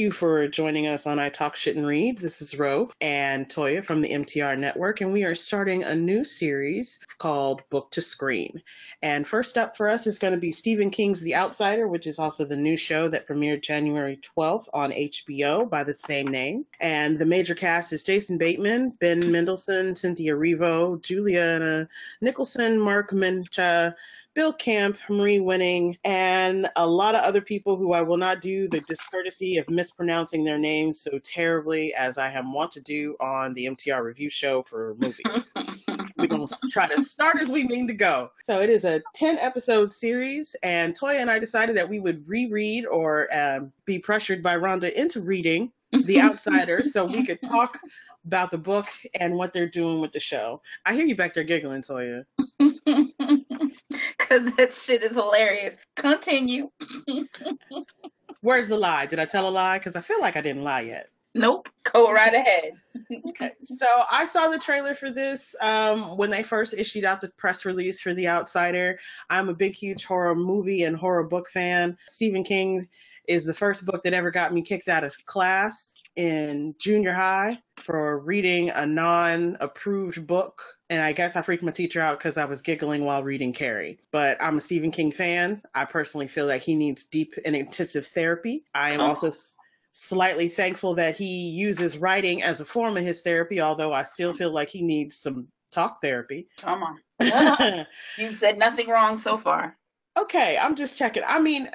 you for joining us on I Talk Shit and Read. This is Ro and Toya from the MTR Network, and we are starting a new series called Book to Screen. And first up for us is going to be Stephen King's The Outsider, which is also the new show that premiered January 12th on HBO by the same name. And the major cast is Jason Bateman, Ben Mendelsohn, Cynthia Erivo, Juliana Nicholson, Mark Mencha, Bill Camp, Marie Winning, and a lot of other people who I will not do the discourtesy of mispronouncing their names so terribly as I am wont to do on the MTR review show for movies. We're going to try to start as we mean to go. So it is a 10 episode series, and Toya and I decided that we would reread or um, be pressured by Rhonda into reading The Outsider so we could talk about the book and what they're doing with the show. I hear you back there giggling, Toya. Because that shit is hilarious. Continue. Where's the lie? Did I tell a lie? Because I feel like I didn't lie yet. Nope. Go right ahead. okay. So I saw the trailer for this um, when they first issued out the press release for The Outsider. I'm a big, huge horror movie and horror book fan. Stephen King is the first book that ever got me kicked out of class in junior high for reading a non approved book. And I guess I freaked my teacher out because I was giggling while reading Carrie. But I'm a Stephen King fan. I personally feel that he needs deep and intensive therapy. I am oh. also slightly thankful that he uses writing as a form of his therapy, although I still feel like he needs some talk therapy. Come on. You've said nothing wrong so far. Okay, I'm just checking. I mean,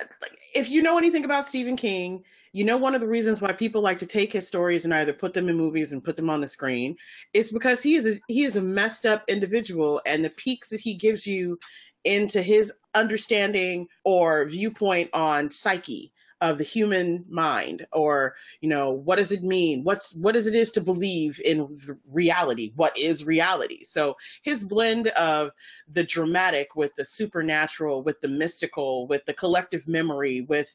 if you know anything about Stephen King, you know one of the reasons why people like to take his stories and either put them in movies and put them on the screen is because he is a, he is a messed up individual and the peaks that he gives you into his understanding or viewpoint on psyche of the human mind or you know what does it mean? What's what does it is to believe in reality? What is reality? So his blend of the dramatic with the supernatural with the mystical with the collective memory with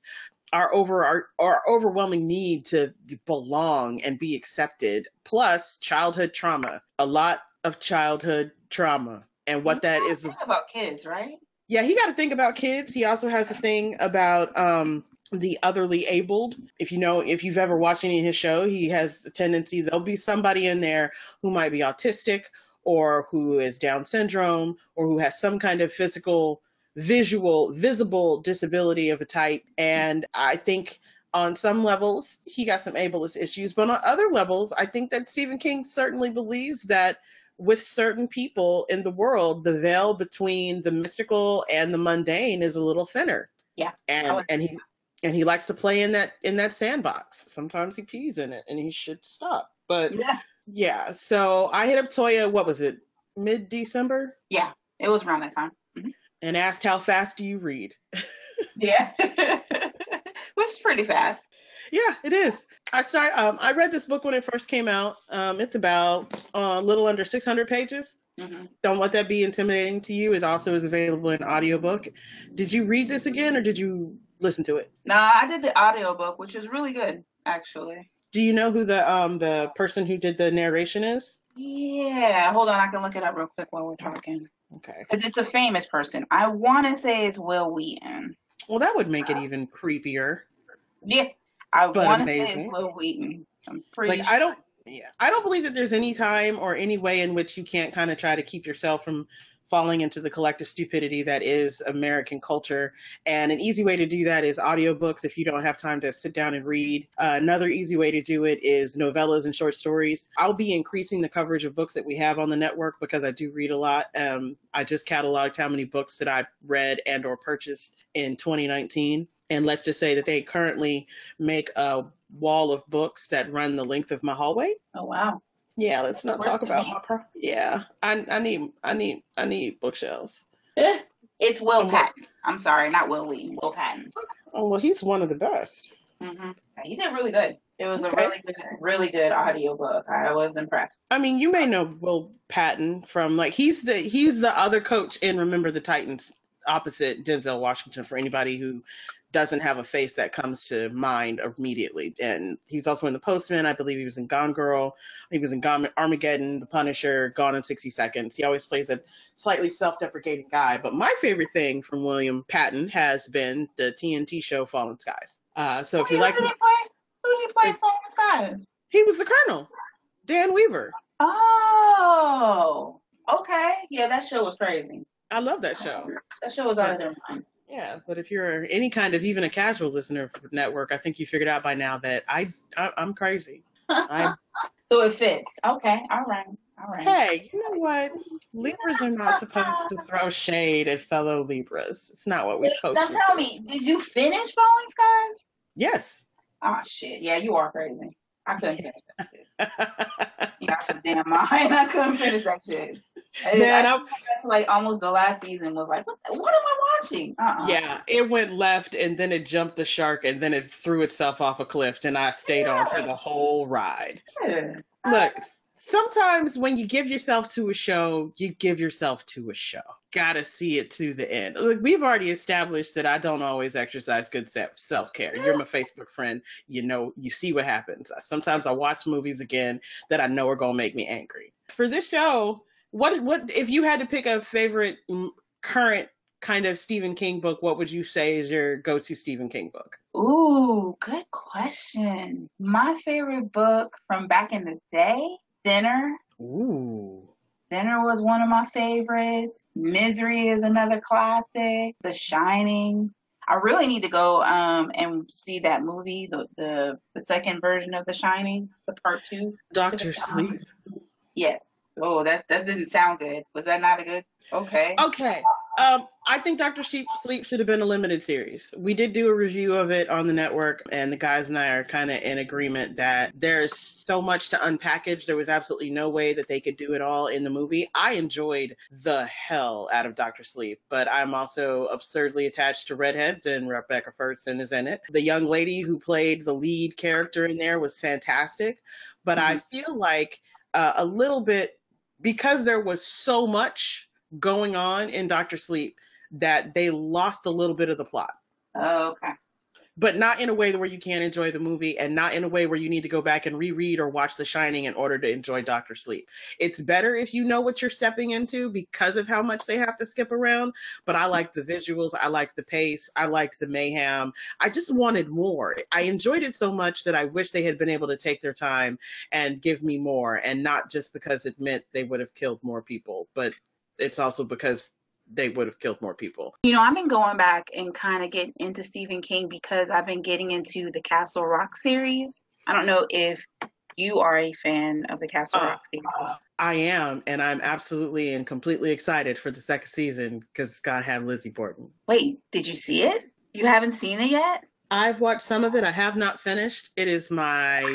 our over our, our overwhelming need to belong and be accepted plus childhood trauma a lot of childhood trauma and what that is about kids right? Yeah he got to think about kids. He also has a thing about um the otherly abled. If you know if you've ever watched any of his show he has a tendency there'll be somebody in there who might be autistic or who is down syndrome or who has some kind of physical visual, visible disability of a type. And I think on some levels, he got some ableist issues, but on other levels, I think that Stephen King certainly believes that with certain people in the world, the veil between the mystical and the mundane is a little thinner. Yeah. And oh, and he and he likes to play in that in that sandbox. Sometimes he pees in it and he should stop. But yeah. Yeah. So I hit up Toya, what was it? Mid December? Yeah. It was around that time. And asked how fast do you read? yeah. Which is pretty fast. Yeah, it is. I start. Um, I read this book when it first came out. Um, it's about uh, a little under 600 pages. Mm-hmm. Don't let that be intimidating to you. It also is available in audiobook. Did you read this again, or did you listen to it? No, I did the audiobook, which is really good, actually. Do you know who the um the person who did the narration is? Yeah, hold on, I can look it up real quick while we're talking. Okay. Because it's a famous person. I want to say it's Wil Wheaton. Well, that would make it even creepier. Yeah, I want to say it's Wil Wheaton. I'm pretty. Like sure. I don't. Yeah, I don't believe that there's any time or any way in which you can't kind of try to keep yourself from falling into the collective stupidity that is American culture. And an easy way to do that is audiobooks if you don't have time to sit down and read. Uh, another easy way to do it is novellas and short stories. I'll be increasing the coverage of books that we have on the network because I do read a lot. Um, I just cataloged how many books that I read and or purchased in 2019 and let's just say that they currently make a wall of books that run the length of my hallway. Oh wow. Yeah, let's not talk about my pro. Yeah, I I need I need I need bookshelves. It's Will Patton. I'm sorry, not Will Lee. Will Patton. Oh well, he's one of the best. Mm-hmm. He did really good. It was okay. a really good, really good audiobook. I was impressed. I mean, you may know Will Patton from like he's the he's the other coach in Remember the Titans opposite Denzel Washington for anybody who doesn't have a face that comes to mind immediately. And he's also in The Postman. I believe he was in Gone Girl. He was in Gone, Armageddon, The Punisher, Gone in 60 Seconds. He always plays a slightly self-deprecating guy. But my favorite thing from William Patton has been the TNT show Falling Skies. Uh, so if you like, who did he play? Who did he played Falling Skies? He was the colonel, Dan Weaver. Oh, okay. Yeah, that show was crazy. I love that show. That show was out of their mind. Yeah, but if you're any kind of even a casual listener for network, I think you figured out by now that I, I I'm crazy. I, so it fits. Okay, all right, all right. hey, you know what? Libras are not supposed to throw shade at fellow Libras. It's not what we're Wait, supposed now to. tell do. me, did you finish Falling Skies? Yes. Oh shit, yeah, you are crazy. I couldn't finish that shit. You got your damn mind. I couldn't finish that shit. Man, I, I, got to like almost the last season was like, what, the, what am I watching? Uh-uh. yeah, it went left and then it jumped the shark and then it threw itself off a cliff and I stayed on for the whole ride. Yeah. Look, uh, sometimes when you give yourself to a show, you give yourself to a show. Gotta see it to the end. Look, we've already established that I don't always exercise good self care. You're my Facebook friend. You know, you see what happens. Sometimes I watch movies again that I know are gonna make me angry. For this show, what what if you had to pick a favorite current kind of Stephen King book? What would you say is your go-to Stephen King book? Ooh, good question. My favorite book from back in the day, Thinner. Ooh. Thinner was one of my favorites. Misery is another classic. The Shining. I really need to go um and see that movie, the the, the second version of The Shining, the part two. Doctor Sleep. Yes. Oh, that that didn't sound good. Was that not a good? Okay. Okay. Um, I think Doctor Sleep should have been a limited series. We did do a review of it on the network, and the guys and I are kind of in agreement that there's so much to unpackage. There was absolutely no way that they could do it all in the movie. I enjoyed the hell out of Doctor Sleep, but I'm also absurdly attached to redheads, and Rebecca Ferguson is in it. The young lady who played the lead character in there was fantastic, but I feel like uh, a little bit because there was so much going on in Doctor Sleep that they lost a little bit of the plot. Oh, okay. But not in a way where you can't enjoy the movie and not in a way where you need to go back and reread or watch The Shining in order to enjoy Doctor Sleep. It's better if you know what you're stepping into because of how much they have to skip around. But I like the visuals. I like the pace. I like the mayhem. I just wanted more. I enjoyed it so much that I wish they had been able to take their time and give me more and not just because it meant they would have killed more people, but it's also because they would have killed more people. You know, I've been going back and kind of getting into Stephen King because I've been getting into the Castle Rock series. I don't know if you are a fan of the Castle Uh, Rock series. I am, and I'm absolutely and completely excited for the second season because it's gonna have Lizzie Borden. Wait, did you see it? You haven't seen it yet? I've watched some of it. I have not finished. It is my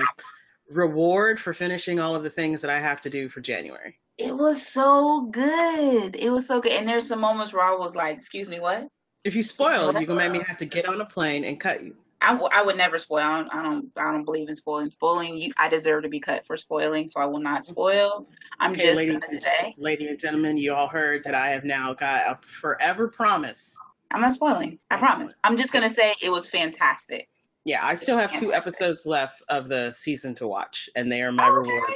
reward for finishing all of the things that I have to do for January. It was so good. It was so good. And there's some moments where I was like, excuse me, what? If you spoil, you're gonna make me have to get on a plane and cut you. I, w- I would never spoil. I don't, I don't I don't believe in spoiling. Spoiling, you, I deserve to be cut for spoiling, so I will not mm-hmm. spoil. I'm Okay, just ladies, gonna say ladies and gentlemen, you all heard that I have now got a forever promise. I'm not spoiling. I Excellent. promise. I'm just gonna say it was fantastic. Yeah, I still have two episodes left of the season to watch, and they are my Okay. reward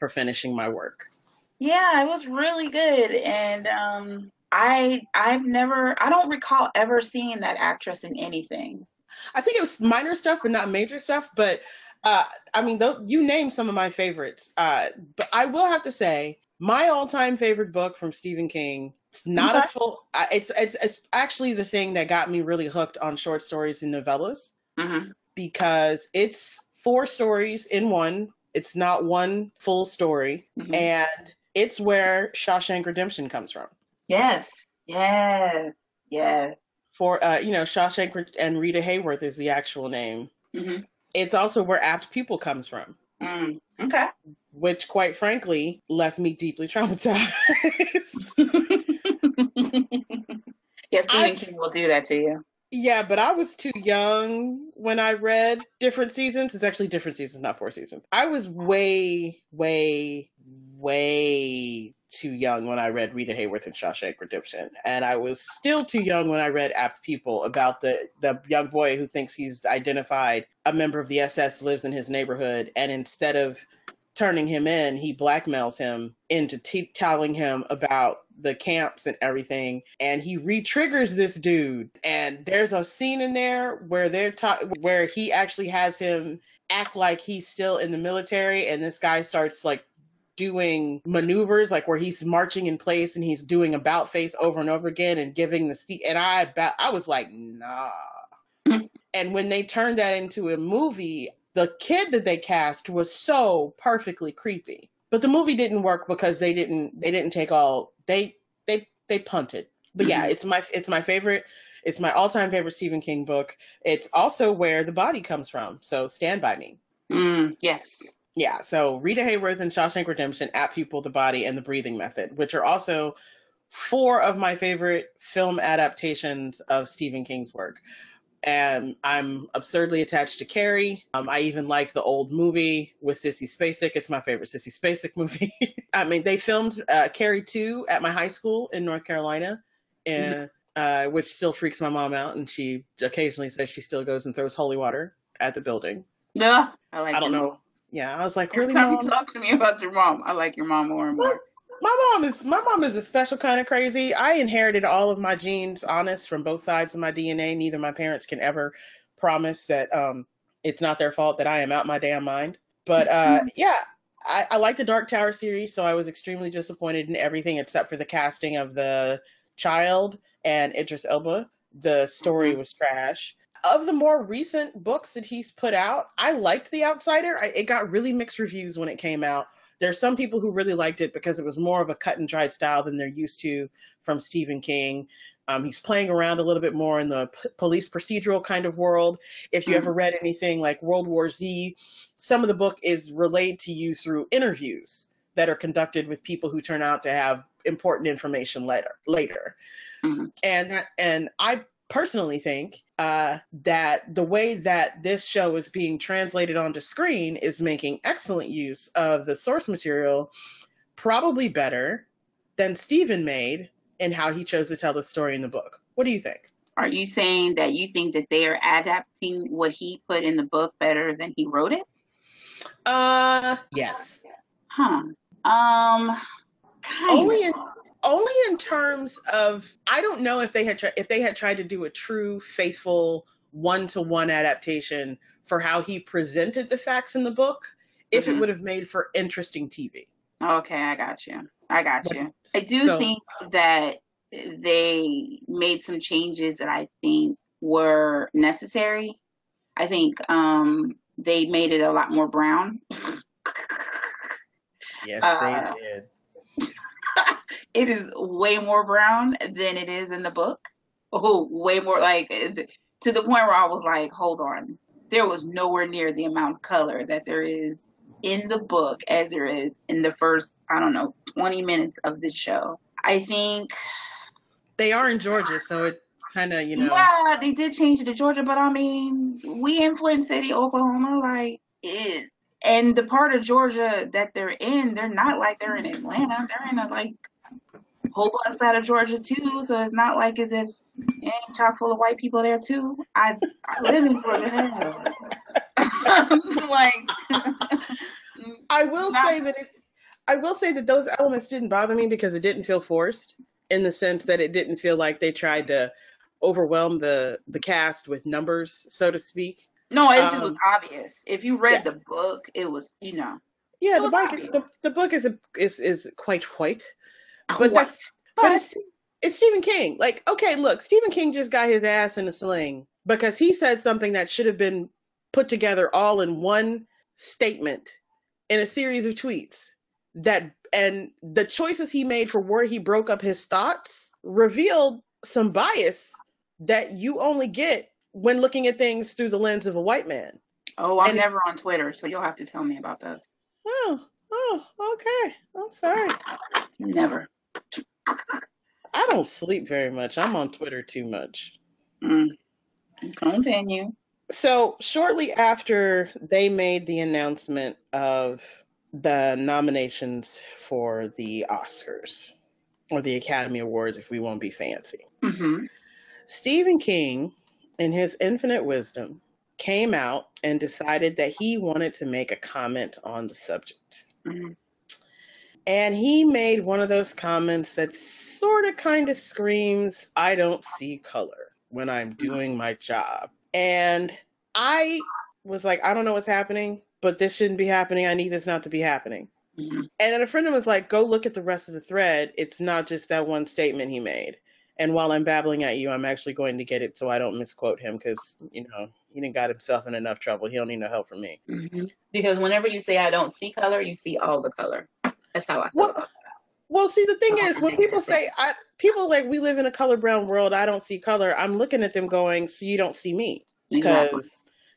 for finishing my work. Yeah, it was really good, and um, I I've never I don't recall ever seeing that actress in anything. I think it was minor stuff, but not major stuff. But uh, I mean, though, you named some of my favorites. Uh, but I will have to say, my all-time favorite book from Stephen King. It's not Okay. a full. uh, It's it's it's actually the thing that got me really hooked on short stories and novellas hmm because it's four stories in one. It's not one full story, Mhm. and it's where Shawshank Redemption comes from. Yes, yes, yes. For uh, you know, Shawshank and Rita Hayworth is the actual name. hmm It's also where Apt Pupil comes from. Mm. Okay. which quite frankly left me deeply traumatized. yeah, Stephen I- King will do that to you. yeah, but I was too young when I read different seasons. It's actually different seasons, not four seasons. I was way, way, way too young when I read Rita Hayworth and Shawshank Redemption, and I was still too young when I read Apt Pupil about the the young boy who thinks he's identified. A member of the SS lives in his neighborhood, and instead of turning him in, he blackmails him into t- telling him about the camps and everything. And he re-triggers this dude. And there's a scene in there where they're talking where he actually has him act like he's still in the military and this guy starts like doing maneuvers like where he's marching in place and he's doing about face over and over again and giving the seat and I about I was like nah. And when they turned that into a movie the kid that they cast was so perfectly creepy. But the movie didn't work because they didn't they didn't take all they they they punted. But yeah it's my it's my favorite it's my all-time favorite Stephen King book. It's also where the body comes from. So stand by me. Mm, yes. Yeah, so Rita Hayworth and Shawshank Redemption, Apt Pupil, The Body, and The Breathing Method, which are also four of my favorite film adaptations of Stephen King's work. And I'm absurdly attached to Carrie. Um, I even like the old movie with Sissy Spacek. It's my favorite Sissy Spacek movie. I mean, they filmed uh, Carrie 2 at my high school in North Carolina, and uh, which still freaks my mom out. And she occasionally says she still goes and throws holy water at the building. Yeah. I like I don't know. Yeah, I was like, Every really, time mom? you talk to me about your mom, I like your mom more and more. My mom is my mom is a special kind of crazy. I inherited all of my genes, honest, from both sides of my DNA. Neither my parents can ever promise that um it's not their fault that I am out my damn mind. But uh yeah, I, I like the Dark Tower series, so I was extremely disappointed in everything except for the casting of the child and Idris Elba. The story Mhm. was trash. Of the more recent books that he's put out, I liked The Outsider. I, it got really mixed reviews when it came out. There are some people who really liked it because it was more of a cut and dried style than they're used to from Stephen King. Um, he's playing around a little bit more in the p- police procedural kind of world. If you Mhm. ever read anything like World War Z, some of the book is relayed to you through interviews that are conducted with people who turn out to have important information later. Later, Mhm. and that, and I personally think uh, that the way that this show is being translated onto screen is making excellent use of the source material, probably better than Stephen made in how he chose to tell the story in the book. What do you think? Are you saying that you think that they are adapting what he put in the book better than he wrote it? Uh, yes. Huh. Um, kind Only in only in terms of I don't know if they had tri- if they had tried to do a true faithful one to one adaptation for how he presented the facts in the book, if it Mhm. would have made for interesting TV. Okay, I got you. I got you. I do so- think that they made some changes that I think were necessary. I think um they made it a lot more brown. Yes, Uh, they did. It is way more brown than it is in the book. Oh, way more like to the point where I was like, hold on. There was nowhere near the amount of color that there is in the book as there is in the first, I don't know, 20 minutes of the show. I think, They are in Georgia, so it kind of you know. yeah, they did change it to Georgia, but I mean, we in Flint City, Oklahoma, like, it, and the part of Georgia that they're in, they're not like they're in Atlanta. They're in a like whole other side of Georgia too, so it's not like as if it ain't chock full of white people there too. I I live in Georgia. like I will Not- say that it, I will say that those elements didn't bother me because it didn't feel forced in the sense that it didn't feel like they tried to overwhelm the the cast with numbers, so to speak. no, it just was Um, obvious. If you read yeah. the book, it was you know Yeah, the book the, the book is a, is is quite white, but what? that's but it's it's Stephen King. Like, okay, look, Stephen King just got his ass in a sling because he said something that should have been put together all in one statement in a series of tweets. That and the choices he made for where he broke up his thoughts revealed some bias that you only get when looking at things through the lens of a white man. oh, I'm and- never on Twitter, so you'll have to tell me about those. Oh, oh, okay. I'm sorry. Never. I don't sleep very much. I'm on Twitter too much. Mm. Continue. So, shortly after they made the announcement of the nominations for the Oscars or the Academy Awards, if we won't be fancy, hmm Stephen King, in his infinite wisdom, came out and decided that he wanted to make a comment on the subject. hmm And he made one of those comments that sort of kind of screams, I don't see color when I'm doing my job. And I was like, I don't know what's happening, but this shouldn't be happening. I need this not to be happening. Mm-hmm. And then a friend of mine was like, go look at the rest of the thread. It's not just that one statement he made. And while I'm babbling at you, I'm actually going to get it so I don't misquote him because, you know, he didn't got himself in enough trouble. He don't need no help from me. Mm-hmm. Because whenever you say I don't see color, you see all the color. That's how I feel. Well, well, see, the thing is, when people say, I, people like, we live in a color brown world, I don't see color, I'm looking at them going, so you don't see me. Because Exactly.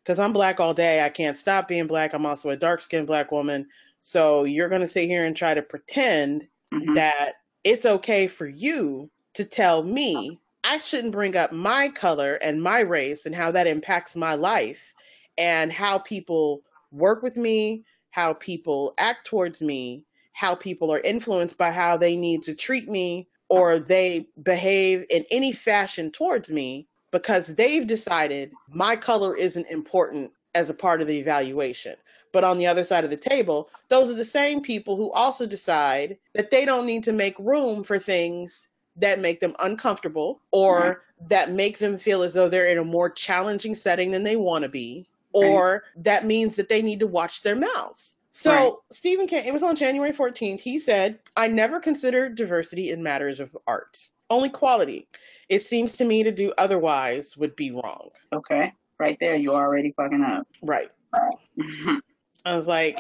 because I'm black all day. I can't stop being black. I'm also a dark skinned black woman. So you're going to sit here and try to pretend Mhm. that it's okay for you to tell me I shouldn't bring up my color and my race and how that impacts my life and how people work with me, how people act towards me, how people are influenced by how they need to treat me or they behave in any fashion towards me because they've decided my color isn't important as a part of the evaluation. But on the other side of the table, those are the same people who also decide that they don't need to make room for things that make them uncomfortable or Right. that make them feel as though they're in a more challenging setting than they want to be, or that means that they need to watch their mouths. So Right. Stephen King, it was on January 14th, he said, I never consider diversity in matters of art, only quality. It seems to me to do otherwise would be wrong. Okay. Right there, you're already fucking up. Right. Mhm. I was like,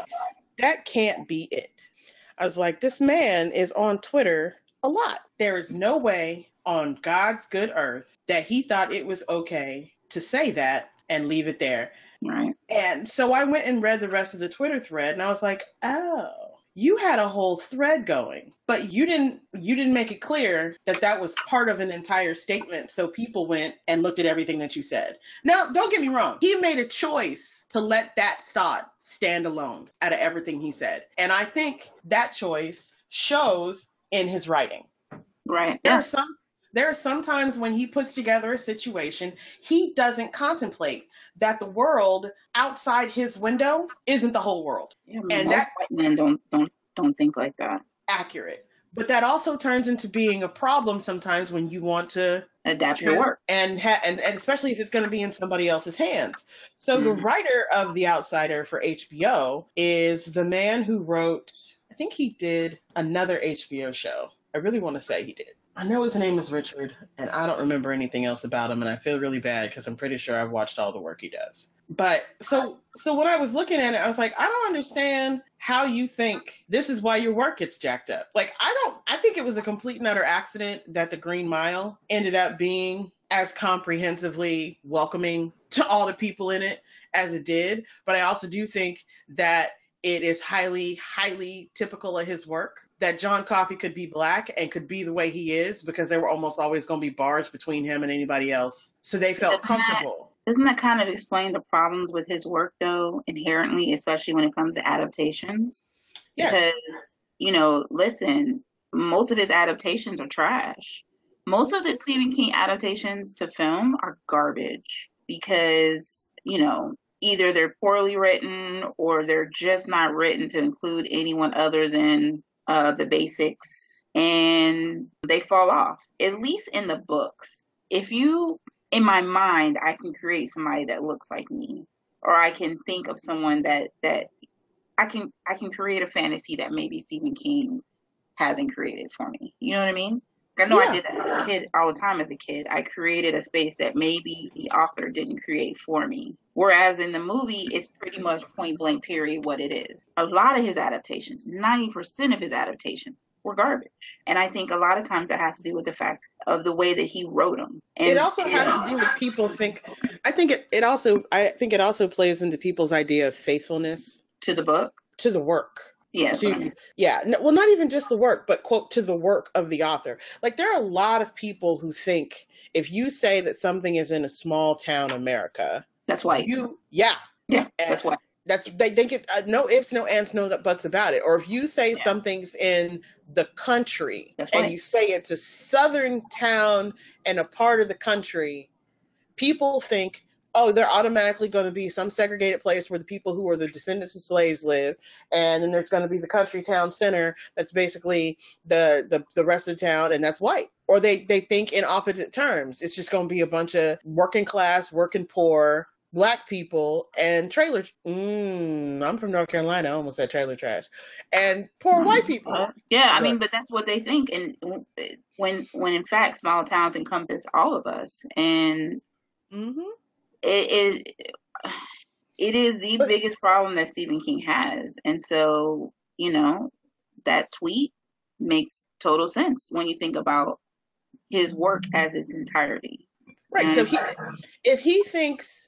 that can't be it. I was like, this man is on Twitter a lot. There is no way on God's good earth that he thought it was okay to say that and leave it there. Right. And so I went and read the rest of the Twitter thread and I was like, oh, you had a whole thread going, but you didn't you didn't make it clear that that was part of an entire statement. So people went and looked at everything that you said. Now, don't get me wrong. He made a choice to let that thought stand alone out of everything he said. And I think that choice shows in his writing. Right. There Yeah. are some there are sometimes when he puts together a situation, he doesn't contemplate that the world outside his window isn't the whole world. yeah and that- white men don't don't don't think like that. Accurate. But that also turns into being a problem sometimes when you want to Adapt your work. and ha- and, and especially if it's going to be in somebody else's hands. So the Mhm. writer of The Outsider for HBO is the man who wrote I think he did another HBO show. I really want to say he did. I know his name is Richard and I don't remember anything else about him and I feel really bad cuz I'm pretty sure I've watched all the work he does. But so so when I was looking at it I was like I don't understand how you think this is why your work gets jacked up. Like I don't I think it was a complete and utter accident that the Green Mile ended up being as comprehensively welcoming to all the people in it as it did. But I also do think that it is highly, highly typical of his work that John Coffey could be black and could be the way he is because there were almost always going to be bars between him and anybody else. So they felt Doesn't that- comfortable. Doesn't that kind of explain the problems with his work though, inherently, especially when it comes to adaptations? Yes. Because, you know, listen, most of his adaptations are trash. Most of the Stephen King adaptations to film are garbage because, you know, either they're poorly written or they're just not written to include anyone other than uh, the basics and they fall off. At least in the books. If you, in my mind, I can create somebody that looks like me or I can think of someone that, that I can I can create a fantasy that maybe Stephen King hasn't created for me. You know what I mean? I know Yeah. I did that kid all the time as a kid. I created a space that maybe the author didn't create for me. Whereas in the movie, it's pretty much point blank period what it is. A lot of his adaptations, 90% of his adaptations were garbage. And I think a lot of times that has to do with the fact of the way that he wrote them. And it also has to do with people think I think it, it also I think it also plays into people's idea of faithfulness to the book. to the work. Yeah. that's what I to yeah no, well not even just the work but quote to the work of the author like there are a lot of people who think if you say that something is in a small town america That's white. you yeah Yeah, that's why. that's they think it uh, no ifs no ands no buts about it or if you say Yeah. something's in the country That's and right. you say it's a southern town and a part of the country people think oh, they're automatically going to be some segregated place where the people who are the descendants of slaves live, and then there's going to be the country town center that's basically the, the the rest of the town, and that's white. Or they they think in opposite terms. It's just going to be a bunch of working class, working poor black people and trailer. Mm, I'm from North Carolina. I almost said trailer trash, and poor white people. Uh, yeah, I mean, but that's what they think, and when when in fact small towns encompass all of us, and mm-hmm. It is it is the biggest problem that Stephen King has, and so you know that tweet makes total sense when you think about his work as its entirety. Right. And, so he, if he thinks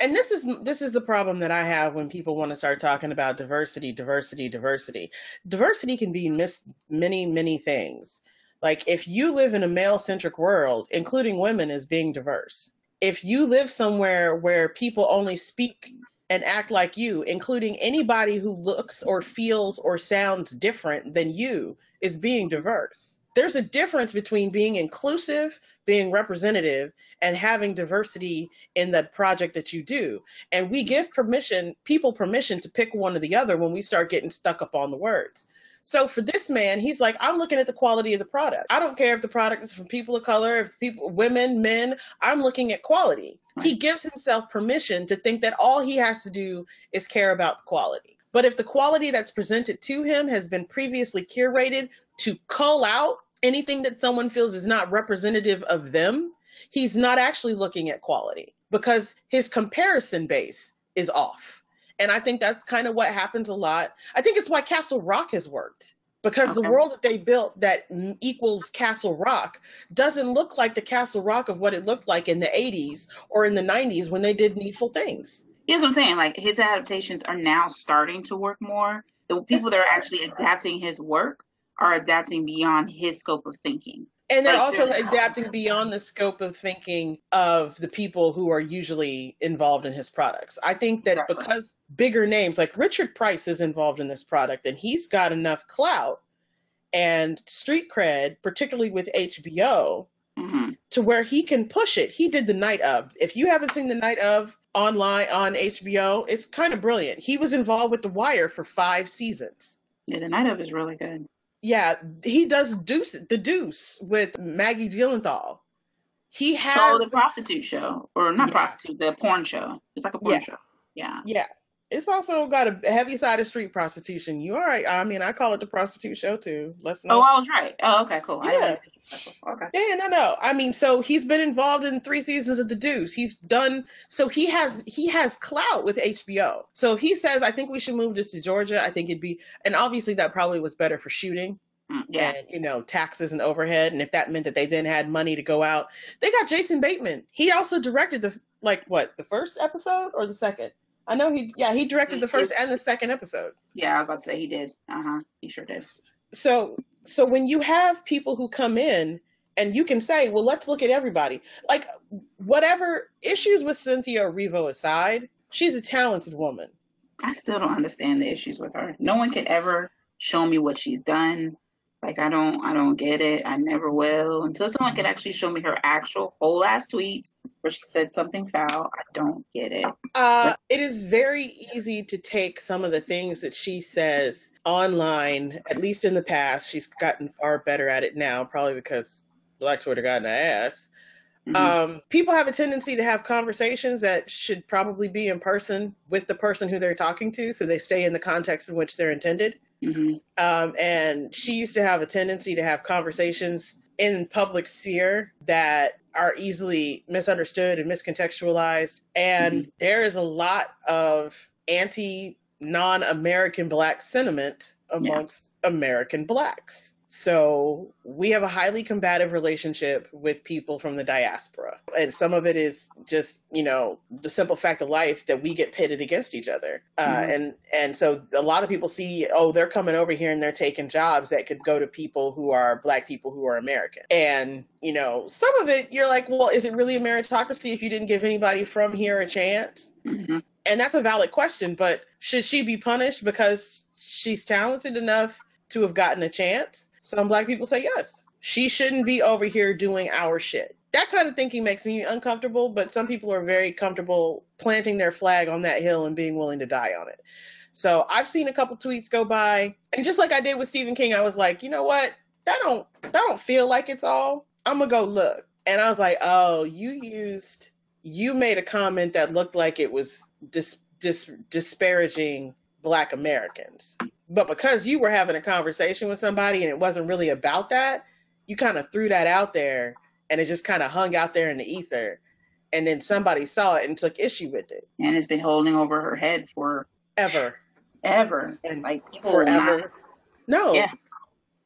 and this is this is the problem that I have when people want to start talking about diversity, diversity, diversity. Diversity can be mis- many, many things. Like if you live in a male-centric world, including women as being diverse. If you live somewhere where people only speak and act like you, including anybody who looks or feels or sounds different than you, is being diverse there's a difference between being inclusive, being representative, and having diversity in the project that you do. And we give permission, people permission to pick one or the other when we start getting stuck up on the words. So for this man, he's like, I'm looking at the quality of the product. I don't care if the product is from people of color, if people, women, men, I'm looking at quality. Right. He gives himself permission to think that all he has to do is care about the quality. But if the quality that's presented to him has been previously curated to cull out anything that someone feels is not representative of them, he's not actually looking at quality because his comparison base is off. And I think that's kind of what happens a lot. I think it's why Castle Rock has worked because okay. the world that they built that equals Castle Rock doesn't look like the Castle Rock of what it looked like in the 80s or in the 90s when they did Needful Things. Here's what I'm saying. Like his adaptations are now starting to work more. The people that are actually adapting his work are adapting beyond his scope of thinking. And they're also adapting beyond the scope of thinking of the people who are usually involved in his products. I think that exactly. because bigger names like Richard Price is involved in this product and he's got enough clout and street cred, particularly with HBO, mm-hmm. to where he can push it. He did the night of. If you haven't seen the night of, online on HBO. It's kind of brilliant. He was involved with The Wire for five seasons. Yeah, The Night of is really good. Yeah, he does Deuce, The Deuce with Maggie Gyllenhaal. He has oh, the prostitute show, or not yeah. prostitute, the porn show. It's like a porn yeah. show. Yeah. Yeah. It's also got a heavy side of street prostitution. You all right? I mean, I call it the prostitute show too. Let's not. Oh, I was right. Oh, okay, cool. Yeah. Okay. Yeah, no, no. I mean, so he's been involved in three seasons of The Deuce. He's done so he has he has clout with HBO. So he says, I think we should move this to Georgia. I think it'd be, and obviously that probably was better for shooting. Mm, yeah. And, you know, taxes and overhead. And if that meant that they then had money to go out, they got Jason Bateman. He also directed the, like, what, the first episode or the second? I know he, yeah, he directed the first and the second episode. Yeah, I was about to say he did. Uh huh. He sure did. So, so when you have people who come in and you can say, well, let's look at everybody. Like, whatever issues with Cynthia Erivo aside, she's a talented woman. I still don't understand the issues with her. No one can ever show me what she's done, like I don't I don't get it. I never will until someone can actually show me her actual whole ass tweets where she said something foul. I don't get it. Uh, it is very easy to take some of the things that she says online. At least in the past, she's gotten far better at it now, probably because Black Twitter got in the ass. Mm-hmm. Um, people have a tendency to have conversations that should probably be in person with the person who they're talking to, so they stay in the context in which they're intended. Mm-hmm. Um, and she used to have a tendency to have conversations in public sphere that are easily misunderstood and miscontextualized. And mm-hmm. there is a lot of anti non American black sentiment amongst yeah. American blacks. So we have a highly combative relationship with people from the diaspora. And some of it is just, you know, the simple fact of life that we get pitted against each other. Uh, mm-hmm. and, and so a lot of people see, oh, they're coming over here and they're taking jobs that could go to people who are black people who are American. And, you know, some of it, you're like, well, is it really a meritocracy if you didn't give anybody from here a chance? Mm-hmm. And that's a valid question, but should she be punished because she's talented enough to have gotten a chance? Some black people say yes. She shouldn't be over here doing our shit. that kind of thinking makes me uncomfortable, but some people are very comfortable planting their flag on that hill and being willing to die on it. So I've seen a couple tweets go by, and just like I did with Stephen King, I was like, you know what? That don't that don't feel like it's all. I'm gonna go look, and I was like, oh, you used you made a comment that looked like it was dis, dis, disparaging Black Americans, but because you were having a conversation with somebody and it wasn't really about that, you kind of threw that out there and it just kind of hung out there in the ether. And then somebody saw it and took issue with it. And it's been holding over her head for ever, ever, and like forever. Not, no, yeah,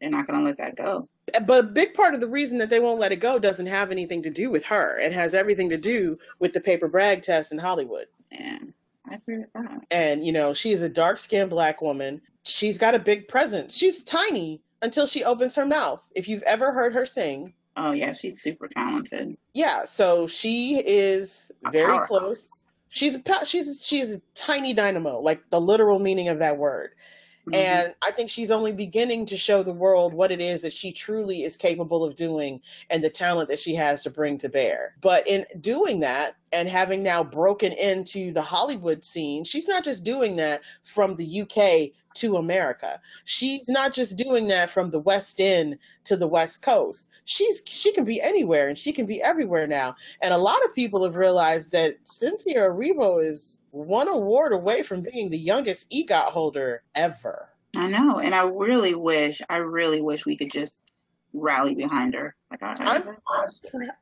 they're not going to let that go. But a big part of the reason that they won't let it go doesn't have anything to do with her. It has everything to do with the paper bag test in Hollywood. Yeah, I agree with that. And you know, she's a dark skinned black woman. She's got a big presence. She's tiny until she opens her mouth. If you've ever heard her sing, Oh yeah, she's super talented. Yeah, so she is very close. She's a she's she's a tiny dynamo, like the literal meaning of that word. Mm-hmm. And I think she's only beginning to show the world what it is that she truly is capable of doing and the talent that she has to bring to bear. But in doing that, and having now broken into the Hollywood scene, she's not just doing that from the UK to America. She's not just doing that from the West End to the West Coast. She's she can be anywhere and she can be everywhere now. And a lot of people have realized that Cynthia Erivo is one award away from being the youngest EGOT holder ever. I know, and I really wish, I really wish we could just rally behind her. Like, I,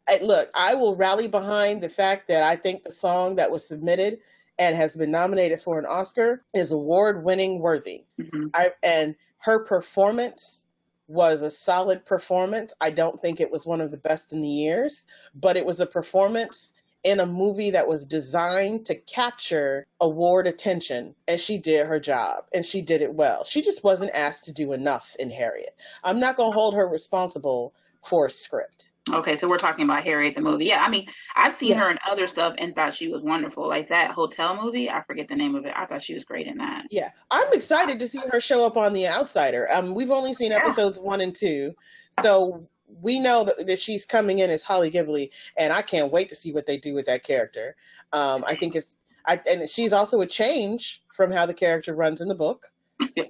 I, look, I will rally behind the fact that I think the song that was submitted and has been nominated for an Oscar is award winning worthy. Mm-hmm. I, and her performance was a solid performance. I don't think it was one of the best in the years, but it was a performance in a movie that was designed to capture award attention and she did her job and she did it well. She just wasn't asked to do enough in Harriet. I'm not going to hold her responsible for a script. Okay, so we're talking about Harriet the movie. Yeah, I mean, I've seen yeah. her in other stuff and thought she was wonderful. Like that hotel movie, I forget the name of it. I thought she was great in that. Yeah, I'm excited to see her show up on The Outsider. Um, we've only seen episodes yeah. one and two, so we know that, that, she's coming in as Holly Gibney, and I can't wait to see what they do with that character. Um, I think it's, I, and she's also a change from how the character runs in the book.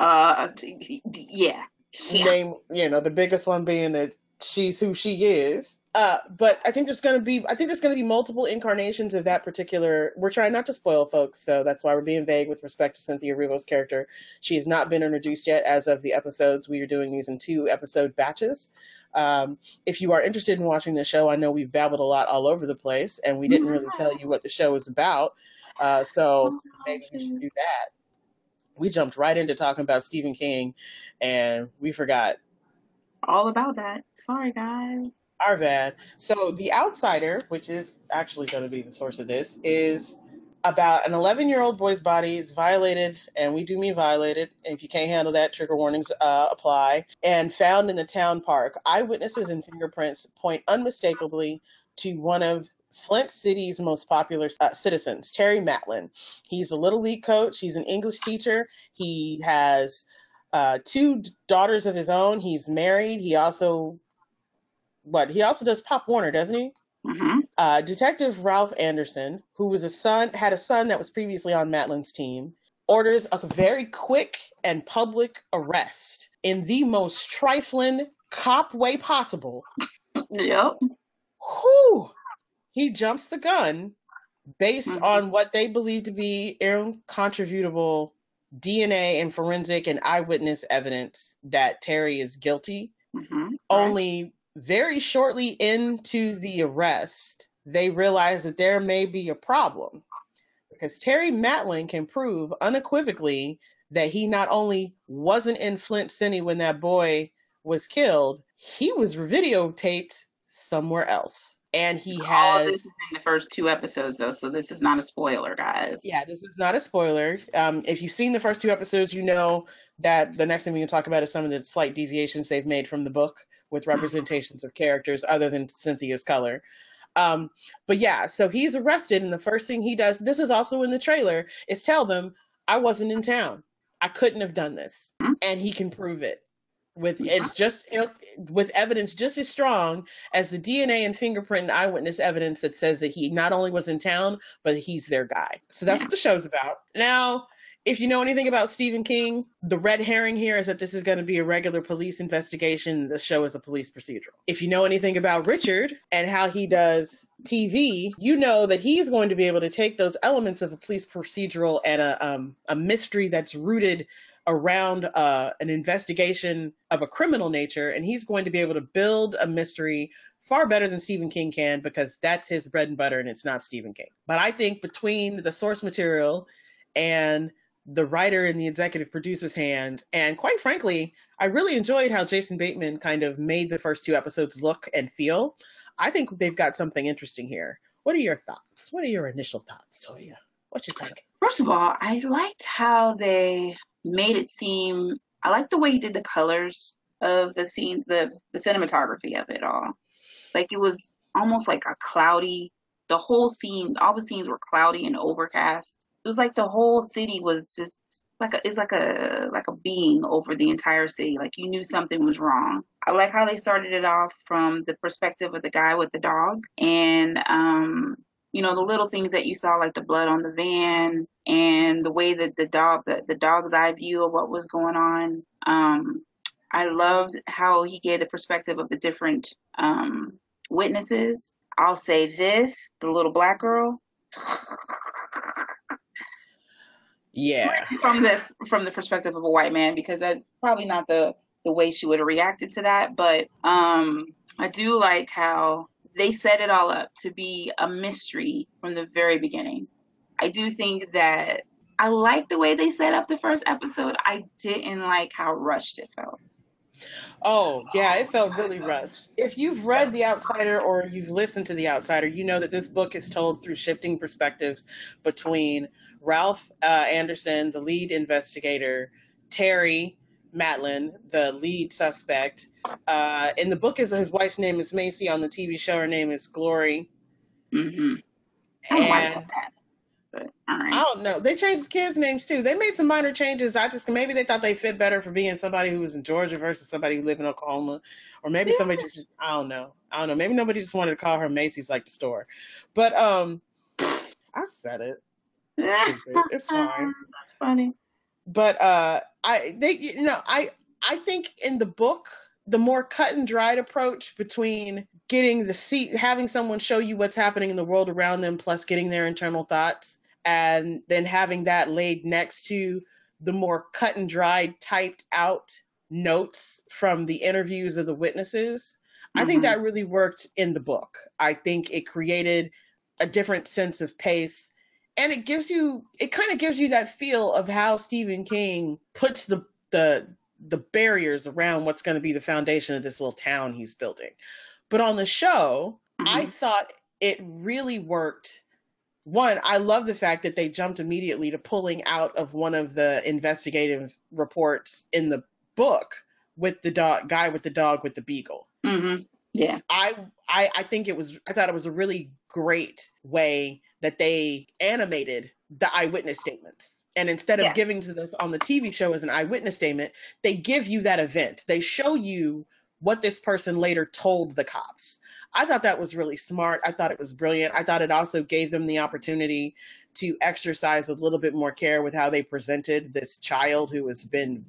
Uh, yeah. yeah. Name, you know, the biggest one being that she's who she is. Uh, but I think there's going to be, I think there's going to be multiple incarnations of that particular. We're trying not to spoil folks, so that's why we're being vague with respect to Cynthia Erivo's character. She has not been introduced yet as of the episodes. We are doing these in two episode batches. Um, if you are interested in watching the show, I know we've babbled a lot all over the place, and we didn't really tell you what the show is about. Uh, so maybe we should do that. We jumped right into talking about Stephen King, and we forgot all about that. Sorry, guys. Our bad. So, The Outsider, which is actually going to be the source of this, is about an 11 year old boy's body is violated, and we do mean violated. If you can't handle that, trigger warnings uh, apply. And found in the town park. Eyewitnesses and fingerprints point unmistakably to one of Flint City's most popular uh, citizens, Terry Maitland. He's a little league coach. He's an English teacher. He has uh, two daughters of his own. He's married. He also, what? He also does Pop Warner, doesn't he? Mm-hmm. Uh, Detective Ralph Anderson, who was a son, had a son that was previously on Maitland's team, orders a very quick and public arrest in the most trifling cop way possible. Yep. Whew. He jumps the gun based mm-hmm. on what they believe to be incontrovertible DNA and forensic and eyewitness evidence that Terry is guilty. Mm-hmm. Only very shortly into the arrest, they realize that there may be a problem because Terry Maitland can prove unequivocally that he not only wasn't in Flint City when that boy was killed, he was videotaped somewhere else and he has. All this is in the first two episodes, though, so this is not a spoiler, guys. Yeah, this is not a spoiler. Um, if you've seen the first two episodes, you know that the next thing we can talk about is some of the slight deviations they've made from the book with representations of characters other than Cynthia's color. Um, but yeah, so he's arrested, and the first thing he does, this is also in the trailer, is tell them, I wasn't in town. I couldn't have done this. Mm-hmm. And he can prove it. with it's just with evidence just as strong as the DNA and fingerprint and eyewitness evidence that says that he not only was in town but he's their guy. So that's yeah. what the show's about. Now, if you know anything about Stephen King, the red herring here is that this is going to be a regular police investigation. The show is a police procedural. If you know anything about Richard and how he does TV, you know that he's going to be able to take those elements of a police procedural and a um, a mystery that's rooted around uh, an investigation of a criminal nature, and he's going to be able to build a mystery far better than Stephen King can because that's his bread and butter, and it's not Stephen King. But I think between the source material and the writer and the executive producer's hand, and quite frankly, I really enjoyed how Jason Bateman kind of made the first two episodes look and feel. I think they've got something interesting here. What are your thoughts? What are your initial thoughts, Toya? What you think? First of all, I liked how they made it seem I like the way he did the colors of the scene, the the cinematography of it all. Like it was almost like a cloudy. The whole scene, all the scenes were cloudy and overcast. It was like the whole city was just like a, it's like a like a being over the entire city. Like you knew something was wrong. I like how they started it off from the perspective of the guy with the dog, and um, you know, the little things that you saw, like the blood on the van and the way that the dog, the, the dog's eye view of what was going on. Um, I loved how he gave the perspective of the different um, witnesses. I'll say this: the little black girl. Yeah. From the from the perspective of a white man, because that's probably not the the way she would have reacted to that. But um, I do like how they set it all up to be a mystery from the very beginning. I do think that I like the way they set up the first episode. I didn't like how rushed it felt. Oh, yeah, it felt really rushed. If you've read The Outsider or you've listened to The Outsider, you know that this book is told through shifting perspectives between Ralph uh, Anderson, the lead investigator, Terry, Maitland, the lead suspect. Uh, in the book, his, his wife's name is Macy. On the TV show, her name is Glory. Mm-hmm. And I don't know. They changed the kids' names too. They made some minor changes. I just maybe they thought they fit better for being somebody who was in Georgia versus somebody who lived in Oklahoma, or maybe yeah. somebody just I don't know. I don't know. Maybe nobody just wanted to call her Macy's like the store. But um, I said it. it's fine. That's funny but uh i they you know i i think in the book the more cut and dried approach between getting the seat having someone show you what's happening in the world around them plus getting their internal thoughts and then having that laid next to the more cut and dried typed out notes from the interviews of the witnesses mm-hmm. i think mm-hmm. that really worked in the book i think it created a different sense of pace and it gives you it kind of gives you that feel of how Stephen King puts the the the barriers around what's going to be the foundation of this little town he's building. But on the show, mm-hmm. I thought it really worked. One, I love the fact that they jumped immediately to pulling out of one of the investigative reports in the book with the dog guy with the dog with the beagle. Mm-hmm. Yeah. I, I I think it was I thought it was a really great way that they animated the eyewitness statements. And instead of yeah. giving to this on the TV show as an eyewitness statement, they give you that event. They show you what this person later told the cops. I thought that was really smart. I thought it was brilliant. I thought it also gave them the opportunity to exercise a little bit more care with how they presented this child who has been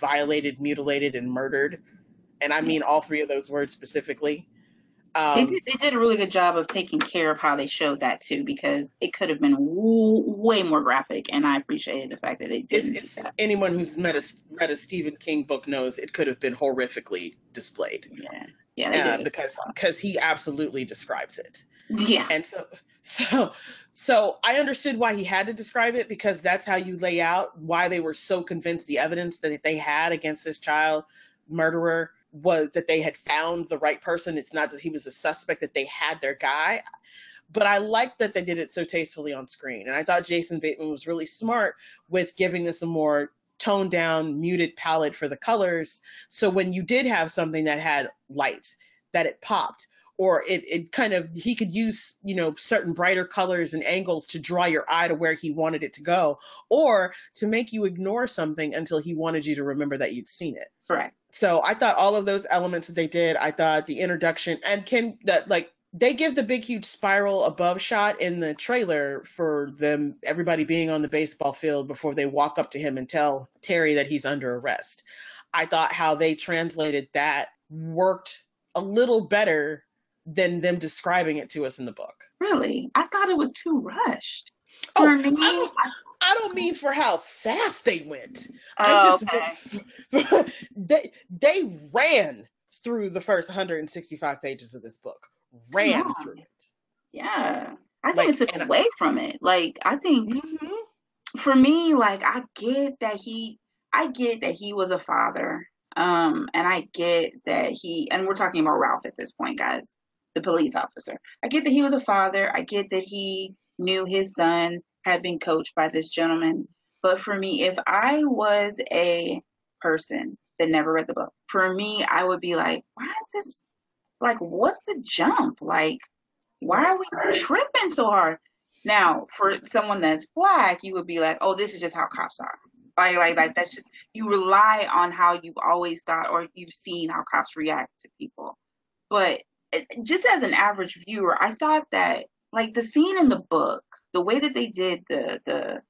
violated, mutilated, and murdered. And I mean all three of those words specifically. Um, they, did, they, did, a really good job of taking care of how they showed that too, because it could have been w- way more graphic, and I appreciated the fact that they did. It's, it's anyone who's read a, read a Stephen King book knows it could have been horrifically displayed. Yeah, yeah, uh, because because he absolutely describes it. Yeah, and so so so I understood why he had to describe it because that's how you lay out why they were so convinced the evidence that they had against this child murderer was that they had found the right person. It's not that he was a suspect, that they had their guy. But I liked that they did it so tastefully on screen. And I thought Jason Bateman was really smart with giving this a more toned down, muted palette for the colors. So when you did have something that had light, that it popped or it, it kind of he could use you know certain brighter colors and angles to draw your eye to where he wanted it to go or to make you ignore something until he wanted you to remember that you'd seen it correct So I thought all of those elements that they did, I thought the introduction and can that like they give the big huge spiral above shot in the trailer for them everybody being on the baseball field before they walk up to him and tell Terry that he's under arrest. I thought how they translated that worked a little better than them describing it to us in the book. Really? I thought it was too rushed. Oh, For I me, don't, I don't mean for how fast they went. Oh, I just they they ran through the first 165 pages of this book. Ran on. through it. yeah. I think Like, it took and I- away from it. Like, I think Mhm. for me, like I get that he I get that he was a father. Um, and I get that he and we're talking about Ralph at this point, guys, the police officer. I get that he was a father. I get that he knew his son had been coached by this gentleman. But for me, if I was a person that never read the book, for me, I would be like, why is this like what's the jump? Like, why are we tripping so hard? Now, for someone that's black, you would be like, "Oh, this is just how cops are." Like, like, like that's just you rely on how you've always thought or you've seen how cops react to people. But eh, just as an average viewer, I thought that like the scene in the book, the way that they did the the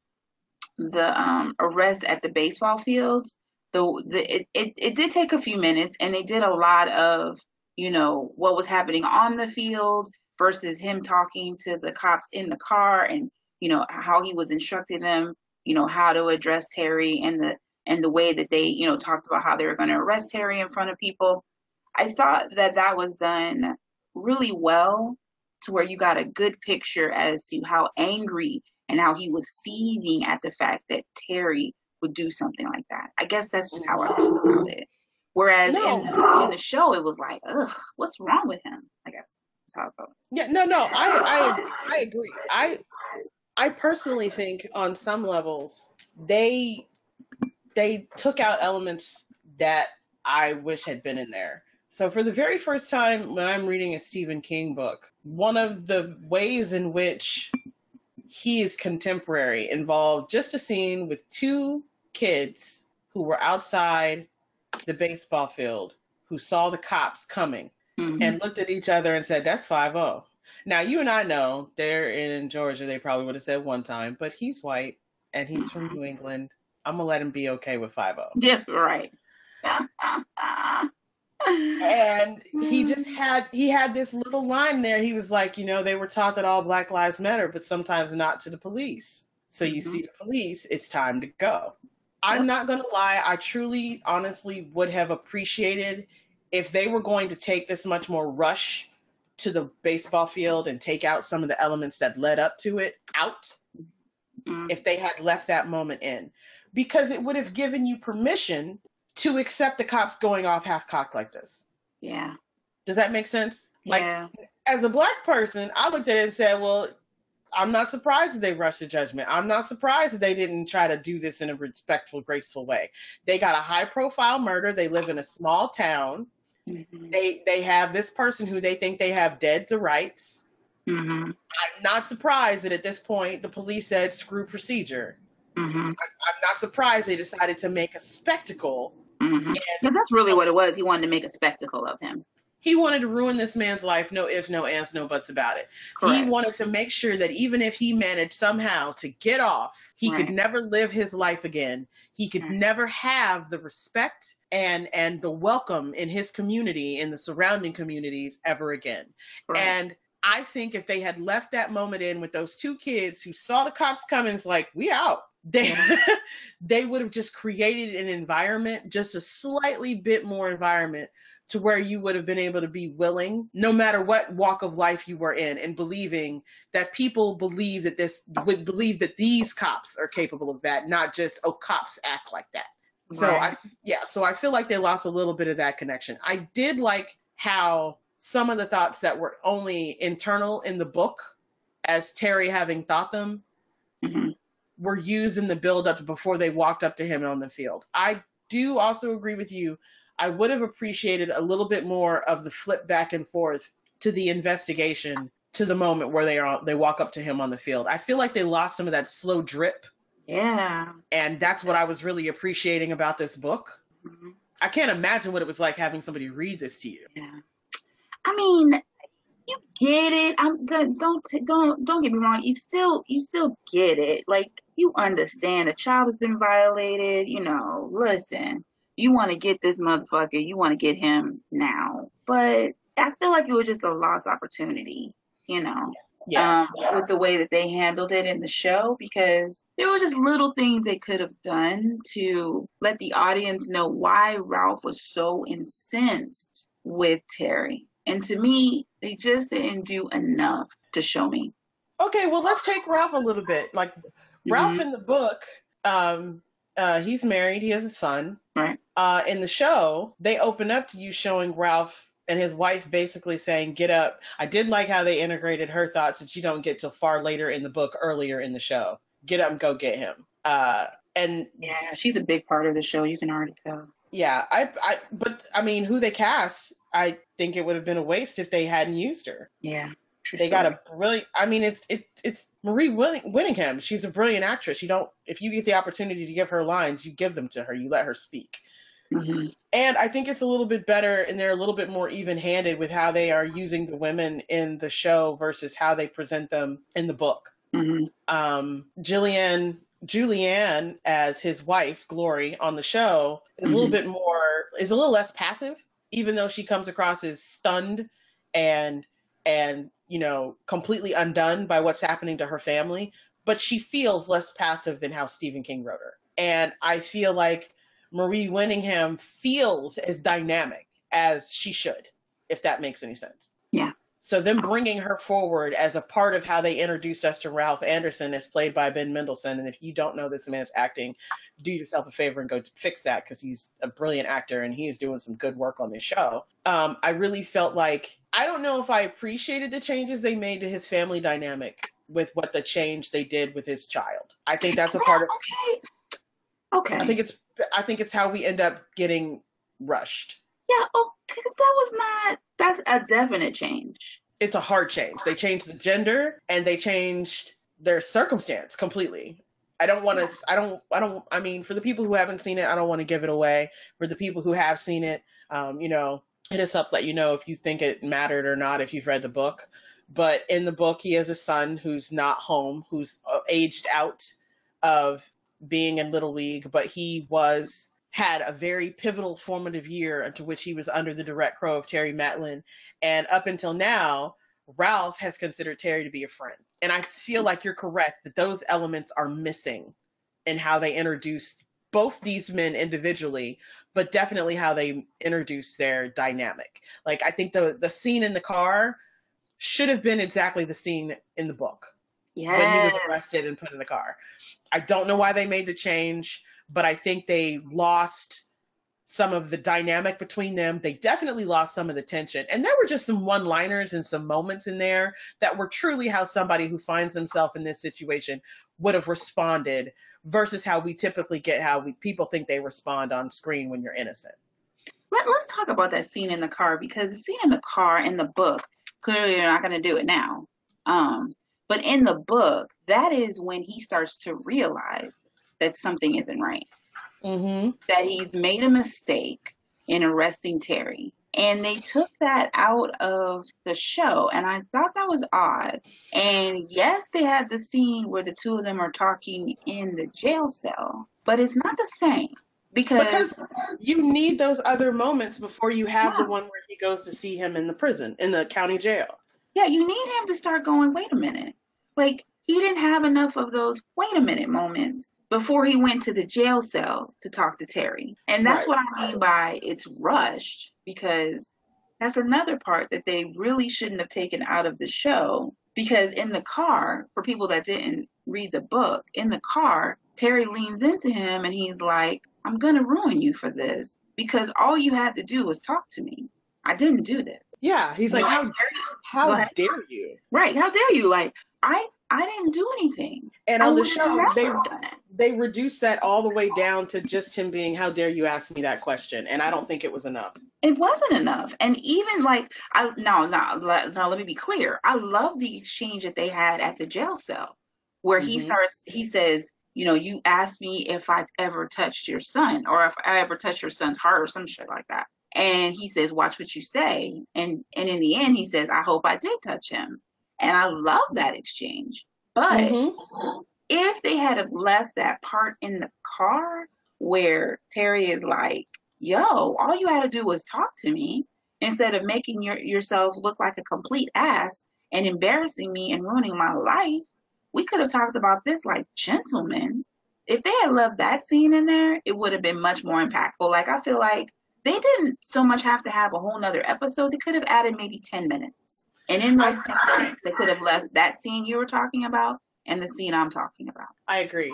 the um arrest at the baseball field, the the it, it it did take a few minutes, and they did a lot of you know what was happening on the field versus him talking to the cops in the car and you know how he was instructing them you know how to address terry and the and the way that they you know talked about how they were going to arrest terry in front of people. I thought that that was done really well to where you got a good picture as to how angry and how he was seething at the fact that terry would do something like that i guess that's just how i felt about it whereas in, No. in the show it was like ugh what's wrong with him i guess that's how i felt Yeah, no, no, I, I, I agree. I, I personally think on some levels they, they took out elements that I wish had been in there. So for the very first time when I'm reading a Stephen King book, one of the ways in which he is contemporary involved just a scene with two kids who were outside the baseball field who saw the cops coming Mhm. and looked at each other and said, "That's 5-0." Now you and I know they're in Georgia. They probably would have said one time, but he's white and he's from New England. I'm gonna let him be okay with oh. 5-0. Yeah, right. And he just had he had this little line there. He was like, you know, they were taught that all Black lives matter, but sometimes not to the police. So you Mhm. see the police, it's time to go. I'm not gonna lie, I truly, honestly would have appreciated if they were going to take this much more rush to the baseball field and take out some of the elements that led up to it out Mm, if they had left that moment in because it would have given you permission to accept the cops going off half cocked like this. yeah. Does that make sense? Like yeah. as a black person, I looked at it and said, well, I'm not surprised that they rushed to judgment. I'm not surprised that they didn't try to do this in a respectful, graceful way. They got a high profile murder. They live in a small town. Mhm. They they have this person who they think they have dead to rights. Mhm. I'm not surprised that at this point the police said screw procedure. Mhm. I'm not surprised they decided to make a spectacle. Mhm. Because that's really what it was. He wanted to make a spectacle of him. He wanted to ruin this man's life, no ifs, no ands, no buts about it. He wanted to make sure that even if he managed somehow to get off, he Right. could never live his life again. He could Right. never have the respect and and the welcome in his community in the surrounding communities ever again. Right. And I think if they had left that moment in with those two kids who saw the cops coming, it's like, we out. They they would have just created an environment, just a slightly bit more environment to where you would have been able to be willing, no matter what walk of life you were in, and believing that people believe that this would believe that these cops are capable of that, not just oh cops act like that. So Right. I yeah, so I feel like they lost a little bit of that connection. I did like how some of the thoughts that were only internal in the book, as Terry having thought them, Mhm. Were used in the build up before they walked up to him on the field. I do also agree with you. I would have appreciated a little bit more of the flip back and forth to the investigation to the moment where they are they walk up to him on the field. I feel like they lost some of that slow drip Yeah. and that's what I was really appreciating about this book. Mhm. I can't imagine what it was like having somebody read this to you. Yeah. I mean, you get it. I'm don't don't don't get me wrong. You still you still get it. Like you understand a child has been violated. You know, listen. You want to get this motherfucker. You want to get him now. But I feel like it was just a lost opportunity. You know. Yeah. Um, with the way that they handled it in the show because there were just little things they could have done to let the audience know why Ralph was so incensed with Terry. And to me, they just didn't do enough to show me. Okay, well, let's take Ralph a little bit. Like mm-hmm. Ralph in the book, um, uh, he's married, he has a son. Right. Uh, in the show, they open up to you showing Ralph and his wife basically saying, "Get up." I did like how they integrated her thoughts that you don't get till far later in the book, earlier in the show. Get up and go get him. Uh, and yeah, she's a big part of the show. You can already tell. Yeah, I, I, but I mean, who they cast I think it would have been a waste if they hadn't used her. Yeah. They got a really, I mean, it's, it, it's Marie Winningham. She's a brilliant actress. You don't, if you get the opportunity to give her lines, you give them to her. You let her speak. Mm-hmm. And I think it's a little bit better and they're a little bit more even handed with how they are using the women in the show versus how they present them in the book. Mm-hmm. Um, Jillian, Julianne as his wife, Glory, on the show is mm-hmm. a little mm-hmm. bit more, is a little less passive even though she comes across as stunned and and you know completely undone by what's happening to her family, but she feels less passive than how Stephen King wrote her. And I feel like Marie Winningham feels as dynamic as she should, if that makes any sense. Yeah. So them bringing her forward as a part of how they introduced us to Ralph Anderson as played by Ben Mendelsohn. And if you don't know this man's acting, do yourself a favor and go fix that because he's a brilliant actor and he is doing some good work on this show. Um, I really felt like I don't know if I appreciated the changes they made to his family dynamic with what the change they did with his child. I think that's a part of okay. Okay. I think it's I think it's how we end up getting rushed. Yeah, oh, because that was not, that's a definite change. It's a hard change. They changed the gender and they changed their circumstance completely. I don't want to, I don't, I don't, I mean, for the people who haven't seen it, I don't want to give it away. For the people who have seen it, um, you know, hit us up, let you know if you think it mattered or not if you've read the book. But in the book, he has a son who's not home, who's uh, aged out of being in Little League, but he was had a very pivotal formative year into which he was under the direct crow of Terry Maitland. And up until now, Ralph has considered Terry to be a friend. And I feel like you're correct that those elements are missing in how they introduced both these men individually, but definitely how they introduced their dynamic. Like I think the the scene in the car should have been exactly the scene in the book. Yes. When he was arrested and put in the car. I don't know why they made the change but I think they lost some of the dynamic between them. They definitely lost some of the tension. And there were just some one liners and some moments in there that were truly how somebody who finds themselves in this situation would have responded versus how we typically get how we, people think they respond on screen when you're innocent. Let, us talk about that scene in the car because the scene in the car in the book, clearly they're not going to do it now. Um, but in the book, that is when he starts to realize that something isn't right. Mm-hmm. That he's made a mistake in arresting Terry. And they took that out of the show, and I thought that was odd. And yes, they had the scene where the two of them are talking in the jail cell, but it's not the same because, because you need those other moments before you have yeah. the one where he goes to see him in the prison, in the county jail. Yeah, you need him to start going, wait a minute. Like, he didn't have enough of those wait a minute moments before he went to the jail cell to talk to Terry. And that's right. what I mean by it's rushed because that's another part that they really shouldn't have taken out of the show because in the car, for people that didn't read the book, in the car, Terry leans into him and he's like, I'm going to ruin you for this because all you had to do was talk to me. I didn't do this. Yeah, he's like, how, how dare you? Right, how dare you? Like, I I didn't do anything. And on the show, they they reduced that all the way down to just him being, "How dare you ask me that question?" And I don't think it was enough. It wasn't enough. And even like, I no, no, now let me be clear. I love the exchange that they had at the jail cell, where mm-hmm. he starts. He says, you know, you asked me if I ever touched your son or if I ever touched your son's heart or some shit like that. And he says, watch what you say. And, and in the end, he says, I hope I did touch him. And I love that exchange. But mm-hmm. if they had have left that part in the car where Terry is like, yo, all you had to do was talk to me instead of making your, yourself look like a complete ass and embarrassing me and ruining my life, we could have talked about this like gentlemen. If they had left that scene in there, it would have been much more impactful. Like I feel like they didn't so much have to have a whole nother episode. They could have added maybe 10 minutes. And in those 10 minutes, they could have left that scene you were talking about and the scene I'm talking about. I agree.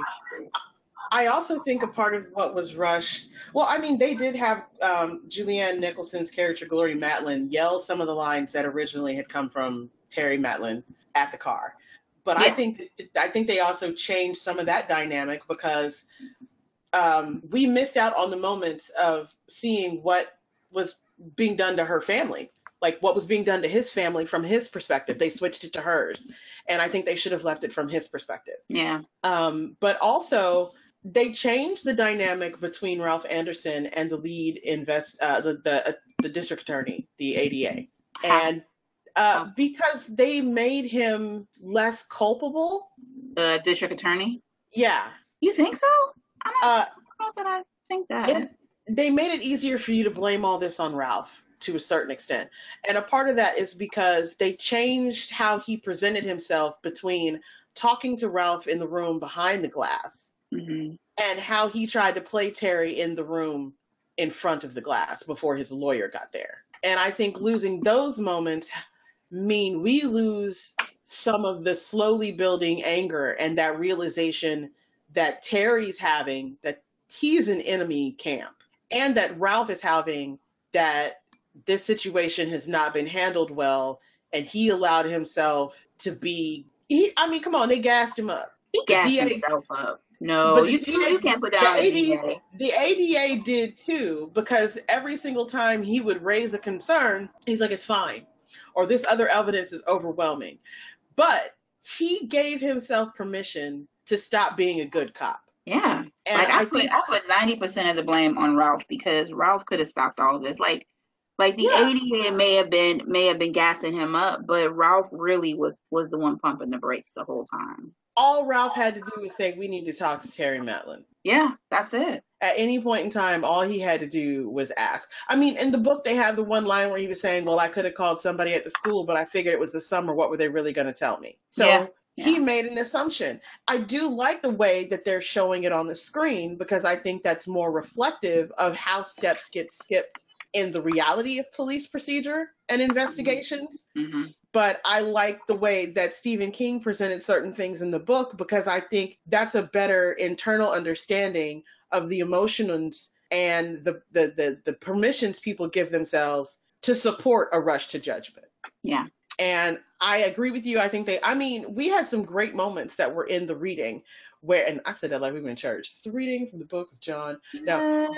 I also think a part of what was rushed. Well, I mean, they did have um, Julianne Nicholson's character Glory Maitland yell some of the lines that originally had come from Terry Maitland at the car. But yeah. I think I think they also changed some of that dynamic because um, we missed out on the moments of seeing what was being done to her family, like what was being done to his family from his perspective. They switched it to hers, and I think they should have left it from his perspective. Yeah. Um, but also they changed the dynamic between Ralph Anderson and the lead invest uh, the the, uh, the district attorney, the ADA, and uh, because they made him less culpable. The district attorney. Yeah. You think so? I don't, uh, know that I think that. It, they made it easier for you to blame all this on Ralph to a certain extent. And a part of that is because they changed how he presented himself between talking to Ralph in the room behind the glass mm-hmm. and how he tried to play Terry in the room in front of the glass before his lawyer got there. And I think losing those moments mean we lose some of the slowly building anger and that realization that Terry's having that he's an enemy camp and that Ralph is having that this situation has not been handled well and he allowed himself to be he I mean come on they gassed him up he gassed DA, himself up no you, DA, you can't put that the on ADA, the ADA did too because every single time he would raise a concern he's like it's fine or this other evidence is overwhelming. But he gave himself permission to stop being a good cop. Yeah. And like I, I put I put ninety percent of the blame on Ralph because Ralph could have stopped all of this. Like like the yeah. ADA may have been may have been gassing him up, but Ralph really was was the one pumping the brakes the whole time. All Ralph had to do was say, "We need to talk to Terry Maitland." Yeah, that's it. At any point in time, all he had to do was ask. I mean, in the book, they have the one line where he was saying, Well, I could have called somebody at the school, but I figured it was the summer. What were they really going to tell me? So yeah. Yeah. he made an assumption. I do like the way that they're showing it on the screen because I think that's more reflective of how steps get skipped in the reality of police procedure and investigations. Mm-hmm but I like the way that Stephen King presented certain things in the book because I think that's a better internal understanding of the emotions and the, the, the, the permissions people give themselves to support a rush to judgment. Yeah. And I agree with you. I think they, I mean, we had some great moments that were in the reading where, and I said that like we were in church. It's reading from the book of John. Now,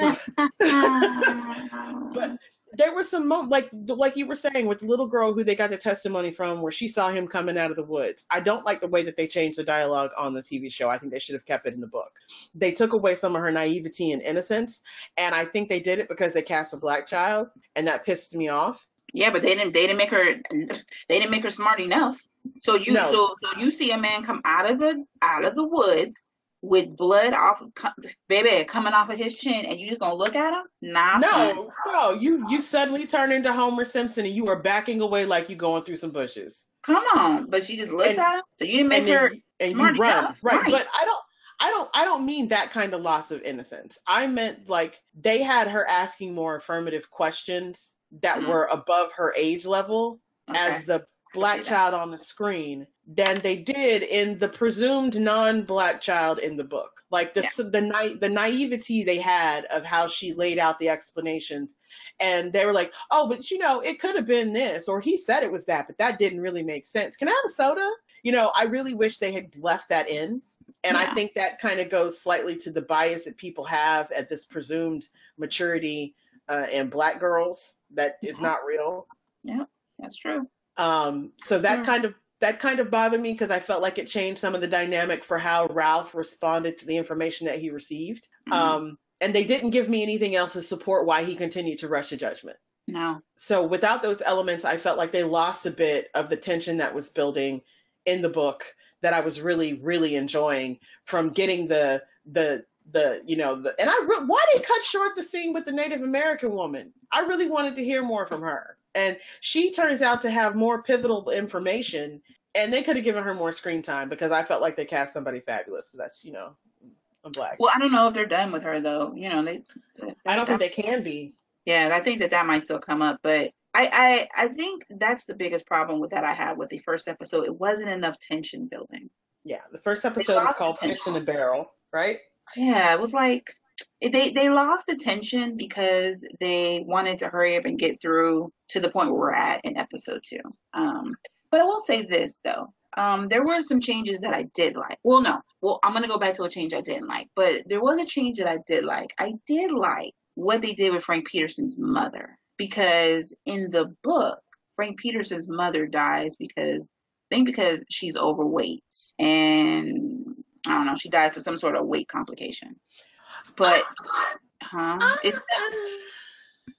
but there was some mo- like like you were saying with the little girl who they got the testimony from where she saw him coming out of the woods. I don't like the way that they changed the dialogue on the TV show. I think they should have kept it in the book. They took away some of her naivety and innocence, and I think they did it because they cast a black child, and that pissed me off. Yeah, but they didn't they didn't make her they didn't make her smart enough. So you no. so so you see a man come out of the out of the woods with blood off of baby coming off of his chin, and you just gonna look at him? Nah. No, no. You you suddenly turn into Homer Simpson, and you are backing away like you going through some bushes. Come on, but she just looks and, at him. So you didn't make her then, and you run right. right. But I don't. I don't I don't mean that kind of loss of innocence. I meant like they had her asking more affirmative questions that mm-hmm. were above her age level okay. as the black child on the screen than they did in the presumed non-black child in the book. Like the yeah. the na- the naivety they had of how she laid out the explanations, and they were like, "Oh, but you know, it could have been this, or he said it was that, but that didn't really make sense. Can I have a soda?" You know, I really wish they had left that in. And yeah. I think that kind of goes slightly to the bias that people have at this presumed maturity uh, in black girls that is not real. Yeah, that's true. Um, so that kind of that kind of bothered me because I felt like it changed some of the dynamic for how Ralph responded to the information that he received. Mhm. Um, and they didn't give me anything else to support why he continued to rush to judgment. No. So without those elements, I felt like they lost a bit of the tension that was building in the book that I was really, really enjoying from getting the the the you know the and I re- why they cut short the scene with the Native American woman. I really wanted to hear more from her, and she turns out to have more pivotal information. And they could have given her more screen time because I felt like they cast somebody fabulous. That's you know, I'm black. Well, I don't know if they're done with her though. You know, they. I don't think they can be. Yeah, I think that that might still come up, but I, I I think that's the biggest problem with that I had with the first episode. It wasn't enough tension building. Yeah, the first episode is called Fish in a Barrel, right? Yeah, it was like they they lost attention because they wanted to hurry up and get through to the point where we're at in episode two. Um, but I will say this though. Um, there were some changes that I did like. Well, no. Well, I'm gonna go back to a change I didn't like, but there was a change that I did like. I did like what they did with Frank Peterson's mother because in the book, Frank Peterson's mother dies because I think because she's overweight and I don't know, she dies of some sort of weight complication. But huh? It's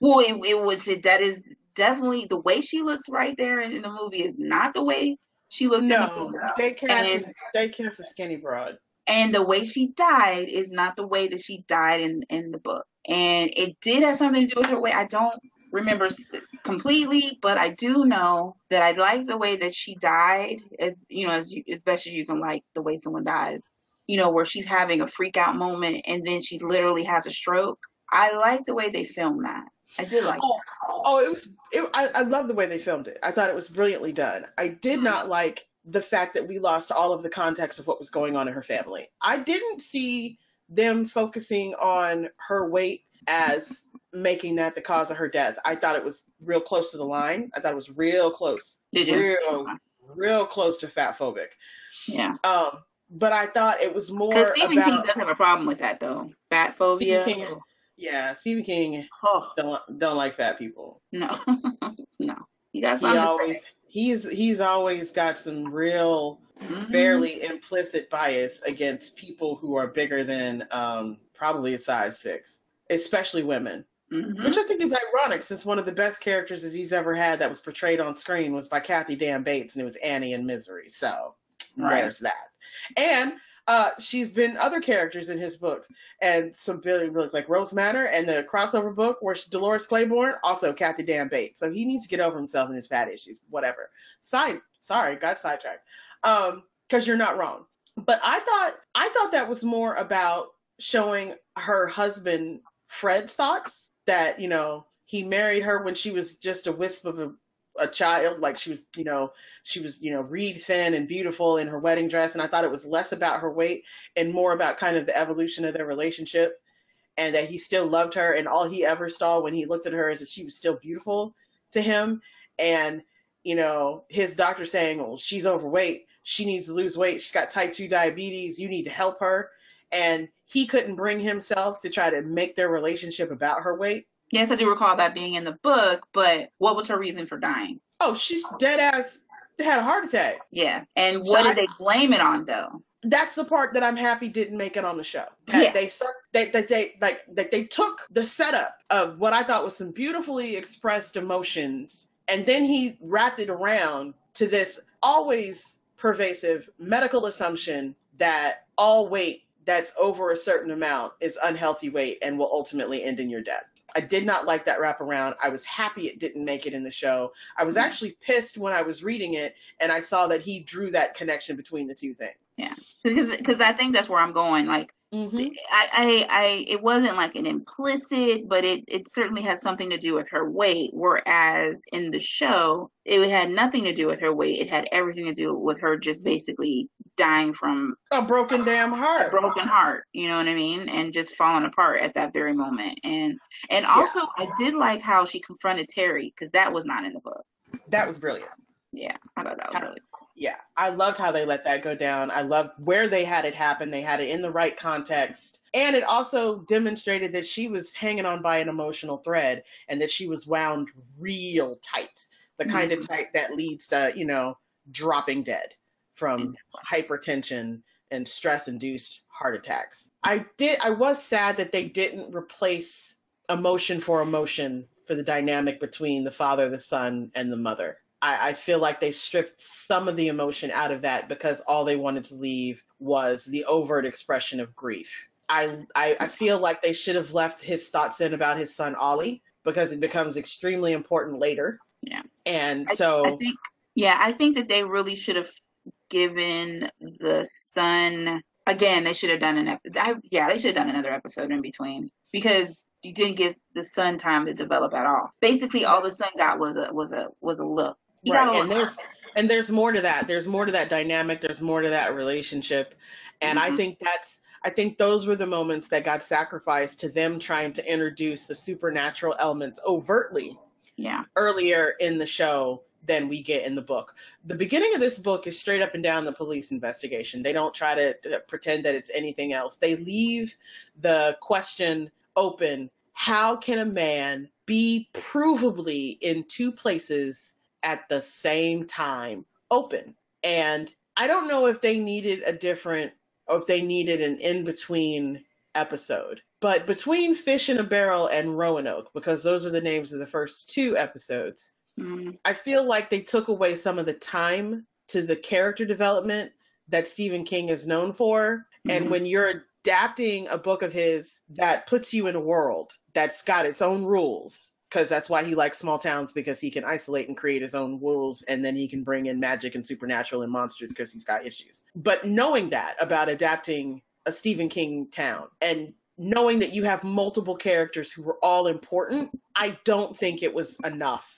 well, it, it was it, that is definitely the way she looks right there in, in the movie is not the way she the No, they cast And- they cast a skinny broad. and the way she died is not the way that she died in in the book and it did have something to do with her weight i don't remember completely but i do know that i like the way that she died as you know as, you, as best as you can like the way someone dies you know where she's having a freak out moment and then she literally has a stroke i like the way they filmed that i did like Oh, oh, it was. It, I I love the way they filmed it. I thought it was brilliantly done. I did Mhm. not like the fact that we lost all of the context of what was going on in her family. I didn't see them focusing on her weight as making that the cause of her death. I thought it was real close to the line. I thought it was real close, did you real, real close to fat phobic. yeah Um, but I thought it was more because stephen king about does have a problem with that though fat phobia Stephen King. yeah. Stephen King oh don't don't like fat people. no no you got he something say always he's he's always got some real Mhm. fairly implicit bias against people who are bigger than um probably a size six especially women Mhm. which i think is ironic since one of the best characters that he's ever had that was portrayed on screen was by kathy dan bates and it was annie in misery so Right. there's that and uh, she's been other characters in his book, and some really, really like Rose Manor and the crossover book where she's Dolores Claiborne, also Kathy Dan Bates. So he needs to get over himself and his fat issues, whatever. Side, sorry, got sidetracked. Um, because you're not wrong. But I thought I thought that was more about showing her husband Fred's thoughts that you know he married her when she was just a wisp of a, a child, like she was you know she was you know reed thin and beautiful in her wedding dress, and I thought it was less about her weight and more about kind of the evolution of their relationship, and that he still loved her, and all he ever saw when he looked at her is that she was still beautiful to him, and you know his doctor saying, well she's overweight, she needs to lose weight, she's got type two diabetes, you need to help her, and he couldn't bring himself to try to make their relationship about her weight. Yes, I do recall that being in the book, but what was her reason for dying? Oh, she's dead ass had a heart attack. Yeah. And So what I- did they blame it on though? that's the part that I'm happy didn't make it on the show. Yeah. They they they, they like they, they took the setup of what I thought was some beautifully expressed emotions and then he wrapped it around to this always pervasive medical assumption that all weight that's over a certain amount is unhealthy weight and will ultimately end in your death. I did not like that wraparound. I was happy it didn't make it in the show. I was Mhm. actually pissed when I was reading it and I saw that he drew that connection between the two things. Yeah, because because I think that's where I'm going. Like Mm-hmm. I, I I it wasn't like an implicit, but it it certainly has something to do with her weight. Whereas in the show, it had nothing to do with her weight. It had everything to do with her just basically dying from A broken damn a heart. broken heart. You know what I mean? And just falling apart at that very moment. And and also I did like how she confronted Terry because that was not in the book. That was brilliant. Yeah, I thought that was really Yeah, I loved how they let that go down. I loved where they had it happen. They had it in the right context. And it also demonstrated that she was hanging on by an emotional thread and that she was wound real tight. The mm-hmm. kind of tight that leads to, you know, dropping dead from hypertension and stress induced heart attacks. I did I was sad that they didn't replace emotion for emotion for the dynamic between the father, the son, and the mother. I, I, feel like they stripped some of the emotion out of that because all they wanted to leave was the overt expression of grief. I, I, I feel like they should have left his thoughts in about his son Ollie because it becomes extremely important later. Yeah. And so I, I think yeah, I think that they really should have given the son again. They should have done an episode. Yeah, they should have done another episode in between because you didn't give the son time to develop at all. Basically, all the son got was a was a was a look. He right. and there's and there's more to that. There's more to that dynamic. There's more to that relationship, and mm-hmm. I think that's. I think those were the moments that got sacrificed to them trying to introduce the supernatural elements overtly. Yeah. Earlier in the show than we get in the book. The beginning of this book is straight up and down the police investigation. They don't try to, to pretend that it's anything else. They leave the question open. How can a man be provably in two places at the same time open? And I don't know if they needed a different or if they needed an in between episode. But between Fish in a Barrel and Roanoke, because those are the names of the first two episodes, Mm-hmm. I feel like they took away some of the time to the character development that Stephen King is known for. Mm-hmm. And when you're adapting a book of his that puts you in a world that's got its own rules, because that's why he likes small towns because he can isolate and create his own rules and then he can bring in magic and supernatural and monsters because he's got issues. But knowing that about adapting a Stephen King town and knowing that you have multiple characters who were all important, I don't think it was enough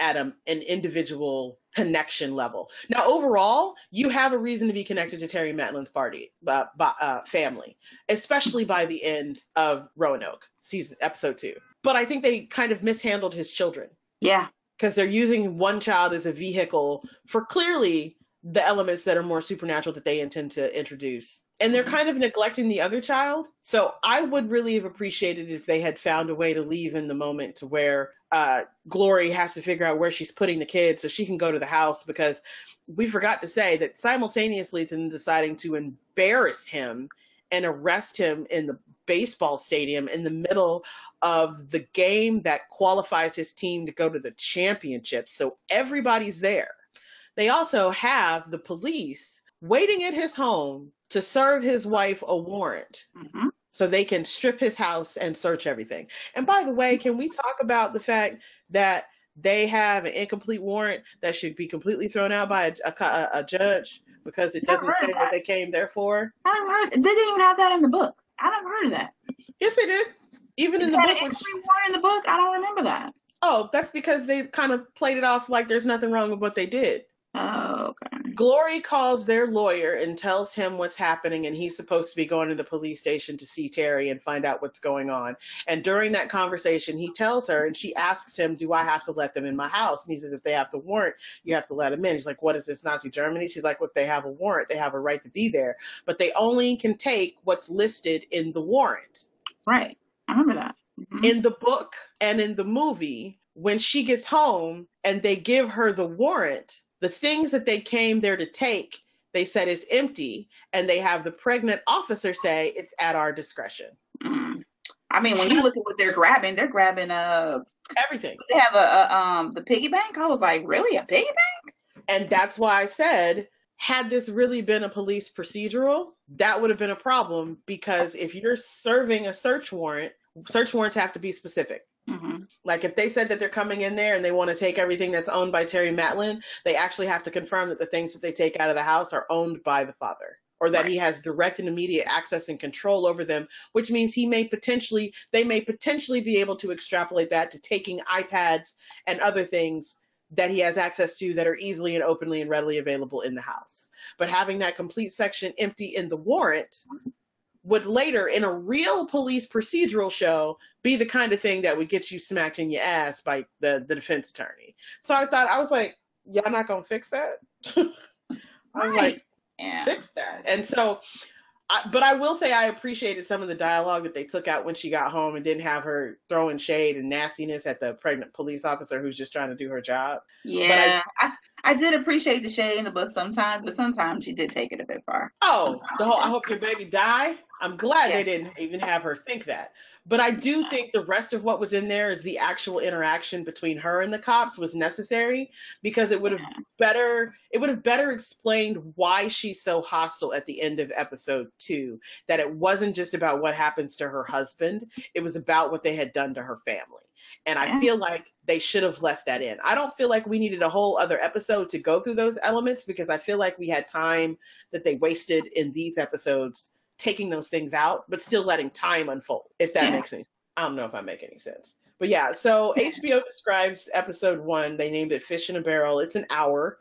at a, an individual connection level. Now, overall, you have a reason to be connected to Terry Maitland's party, uh, uh, family, especially by the end of Roanoke season episode two. But I think they kind of mishandled his children. Yeah, because they're using one child as a vehicle for clearly the elements that are more supernatural that they intend to introduce. And they're kind of neglecting the other child. So I would really have appreciated if they had found a way to leave in the moment to where uh, Glory has to figure out where she's putting the kids so she can go to the house because we forgot to say that simultaneously them deciding to embarrass him and arrest him in the baseball stadium in the middle of the game that qualifies his team to go to the championship. So everybody's there they also have the police waiting at his home to serve his wife a warrant. Mm-hmm. So they can strip his house and search everything. And by the way, can we talk about the fact that they have an incomplete warrant that should be completely thrown out by a, a, a judge because it doesn't say what they came there for? I never heard. They didn't even have that in the book. I never heard of that. Yes, they did. Even in the book, which, warrant in the book, I don't remember that. Oh, that's because they kind of played it off like there's nothing wrong with what they did. Oh, okay. Glory calls their lawyer and tells him what's happening, and he's supposed to be going to the police station to see Terry and find out what's going on. And during that conversation, he tells her, and she asks him, Do I have to let them in my house? And he says, If they have to warrant, you have to let them in. She's like, What is this, Nazi Germany? She's like, Well, if they have a warrant, they have a right to be there, but they only can take what's listed in the warrant. Right. I remember that. Mm-hmm. In the book and in the movie, when she gets home and they give her the warrant, the things that they came there to take, they said is empty, and they have the pregnant officer say it's at our discretion. Mm. I mean, when you look at what they're grabbing, they're grabbing uh everything. They have a, a um the piggy bank. I was like, really, a piggy bank? And that's why I said, had this really been a police procedural, that would have been a problem because if you're serving a search warrant, search warrants have to be specific. Like if they said that they're coming in there and they want to take everything that's owned by Terry Maitland, they actually have to confirm that the things that they take out of the house are owned by the father or that right. he has direct and immediate access and control over them, which means he may potentially they may potentially be able to extrapolate that to taking iPads and other things that he has access to that are easily and openly and readily available in the house. But having that complete section empty in the warrant would later, in a real police procedural show, be the kind of thing that would get you smacked in your ass by the, the defense attorney. So I thought, I was like, y'all not to fix that? I'm right. like, yeah. fix that. And so, I, but I will say I appreciated some of the dialogue that they took out when she got home and didn't have her throwing shade and nastiness at the pregnant police officer who's just trying to do her job. Yeah, I, I, I did appreciate the shade in the book sometimes, but sometimes she did take it a bit far. Oh, the whole I hope your baby die. I'm glad Yeah. they didn't even have her think that. But I do think the rest of what was in there is the actual interaction between her and the cops was necessary because it would have better it would have better explained why she's so hostile at the end of episode 2 that it wasn't just about what happens to her husband it was about what they had done to her family. And i Yeah. feel like they should have left that in. I don't feel like we needed a whole other episode to go through those elements because i feel like we had time that they wasted in these episodes taking those things out but still letting time unfold if that Yeah. makes any i don't know if i make any sense but yeah, so HBO describes episode one. They named it Fish in a Barrel. It's an hour.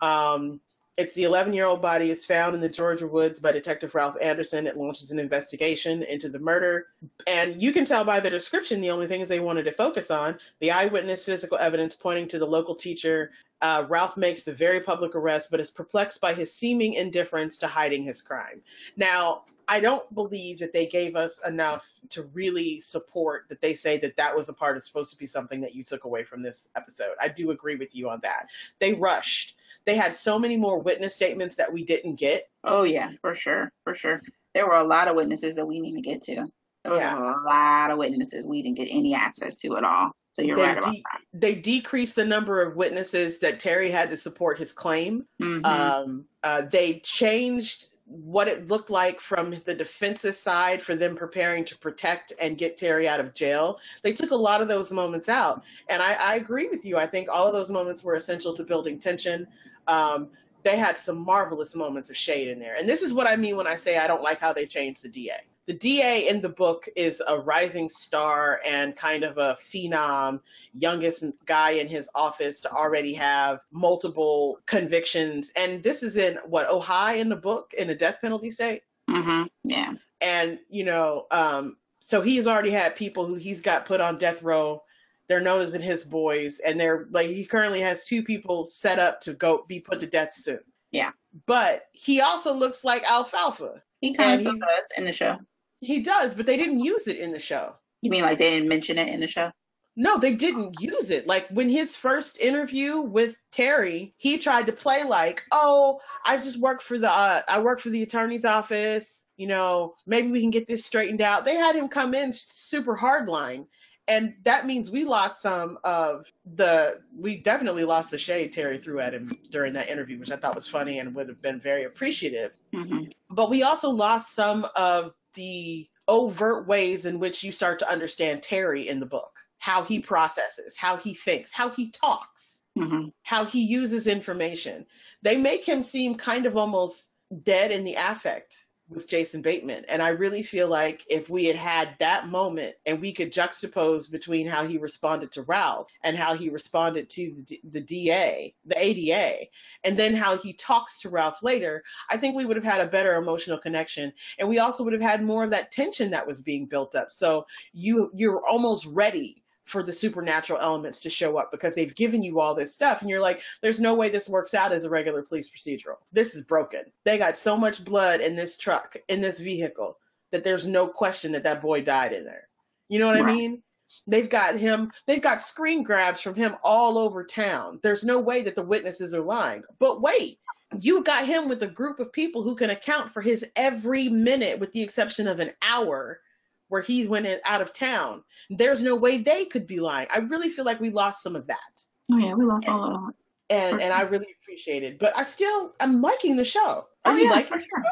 Um, it's the 11 year old body is found in the Georgia woods by Detective Ralph Anderson. It launches an investigation into the murder. And you can tell by the description the only things they wanted to focus on the eyewitness physical evidence pointing to the local teacher. Uh, Ralph makes the very public arrest, but is perplexed by his seeming indifference to hiding his crime. Now, I don't believe that they gave us enough to really support that they say that that was a part of supposed to be something that you took away from this episode. I do agree with you on that. They rushed. They had so many more witness statements that we didn't get. Oh yeah, for sure, for sure. There were a lot of witnesses that we didn't even get to. There was Yeah. a lot of witnesses we didn't get any access to at all. So you're They, right about de- they decreased the number of witnesses that Terry had to support his claim. that. Mhm. Um, uh, they changed what it looked like from the defense's side for them preparing to protect and get Terry out of jail. They took a lot of those moments out. And I, I agree with you. I think all of those moments were essential to building tension. Um, they had some marvelous moments of shade in there. And this is what I mean when I say I don't like how they changed the DA. The DA in the book is a rising star and kind of a phenom, youngest guy in his office to already have multiple convictions. And this is in what, Ohio in the book, in a death penalty state? Mm-hmm. Yeah. and you know um so he's already had people who he's got put on death row they're known as in his boys and they're like he currently has two people set up to go be put to death soon Yeah. but he also looks like alfalfa He kind of does in the show. He does but they didn't use it in the show. You mean like they didn't mention it in the show? no they didn't use it. Like when his first interview with terry he tried to play like oh i just work for the uh, i work for the attorney's office you know maybe we can get this straightened out. They had him come in super hardline and that means we lost some of the we definitely lost the shade terry threw at him during that interview which i thought was funny and would have been very appreciative. Hmm but we also lost some of the overt ways in which you start to understand Terry in the book. How he processes, how he thinks, how he talks, hmm how he uses information. They make him seem kind of almost dead in the affect with Jason Bateman. And I really feel like if we had had that moment and we could juxtapose between how he responded to Ralph and how he responded to the, the DA, the ADA, and then how he talks to Ralph later, I think we would have had a better emotional connection. And we also would have had more of that tension that was being built up. So you, you're almost ready for the supernatural elements to show up because they've given you all this stuff and you're like there's no way this works out as a regular police procedural. This is broken. They got so much blood in this truck in this vehicle that there's no question that that boy died in there. You know what i mean? They've got him they've got screen grabs from him all over town. There's no way that the witnesses are lying. But wait you got him with a group of people who can account for his every minute with the exception of an hour where he went in, out of town there's no way they could be lying. I really feel like we lost some of that. Oh yeah, we lost all of it. And and I really appreciate it. But I still I'm liking the show. Oh you yeah, liking for it? sure.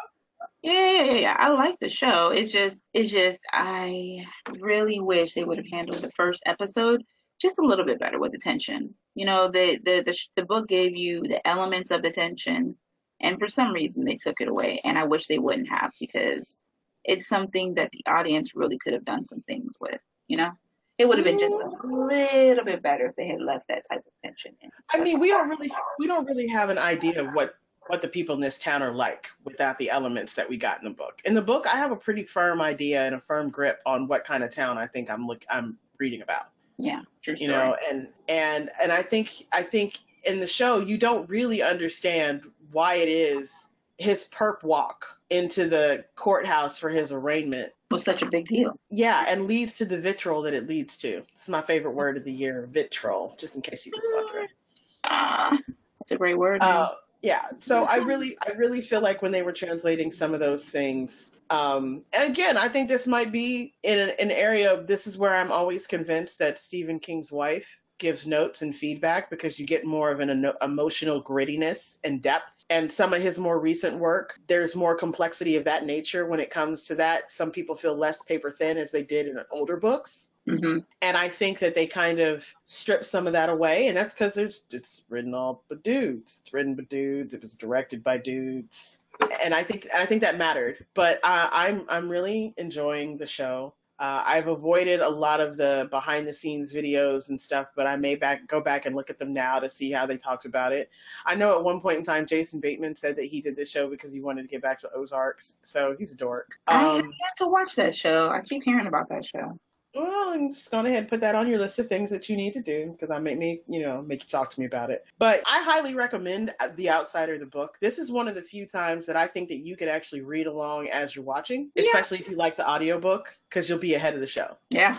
Yeah, yeah, yeah, yeah. I like the show. It's just, it's just, I really wish they would have handled the first episode just a little bit better with the tension. You know, the the the, the book gave you the elements of the tension, and for some reason they took it away. And I wish they wouldn't have because it's something that the audience really could have done some things with. You know, it would have been just a mm. little bit better if they had left that type of tension in. I mean, we don't really we don't really have an idea of what what the people in this town are like without the elements that we got in the book. In the book, I have a pretty firm idea and a firm grip on what kind of town I think I'm look I'm reading about. Yeah, true you story. know and and and i think i think in the show you don't really understand why it is his perp walk into the courthouse for his arraignment was such a big deal. yeah and leads to the vitriol that it leads to it's my favorite word of the year vitriol just in case you was wondering Ah, It's a great word. Uh, yeah. So I really, I really feel like when they were translating some of those things, um, and again, I think this might be in an, an area of this is where I'm always convinced that Stephen King's wife gives notes and feedback because you get more of an emotional grittiness and depth. And some of his more recent work, there's more complexity of that nature when it comes to that. Some people feel less paper thin as they did in older books. Mm-hmm. And I think that they kind of strip some of that away, and that's because it's it's written all by dudes. It's written by dudes. It was directed by dudes, and I think I think that mattered. But uh, I'm I'm really enjoying the show. Uh, I've avoided a lot of the behind the scenes videos and stuff, but I may back go back and look at them now to see how they talked about it. I know at one point in time, Jason Bateman said that he did this show because he wanted to get back to Ozarks, so he's a dork. Um, I have to watch that show. I keep hearing about that show. Well, I'm just going ahead and put that on your list of things that you need to do because I make me, you know, make you talk to me about it. But I highly recommend uh, The Outsider, the book. This is one of the few times that I think that you could actually read along as you're watching, especially yeah. if you like the audiobook because you'll be ahead of the show. Yeah.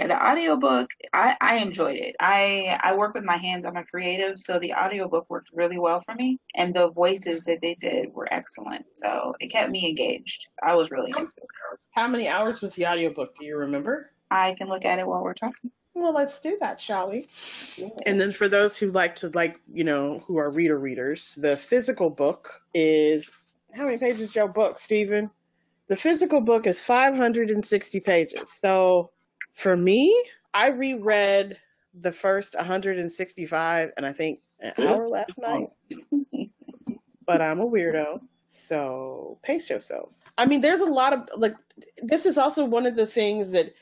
Yeah. Yeah, the audiobook, I, I enjoyed it. I I work with my hands. I'm a creative, so the audiobook worked really well for me. And the voices that they did were excellent. So it kept me engaged. I was really into it. How many hours was the audiobook? Do you remember? I can look at it while we're talking. Well, let's do that, shall we? And then for those who like to like, you know, who are reader readers, the physical book is how many pages is your book, Stephen? The physical book is 560 pages. So for me, I reread the first 165 and I think an hour last night. but I'm a weirdo, so pace yourself. I mean, there's a lot of like this is also one of the things that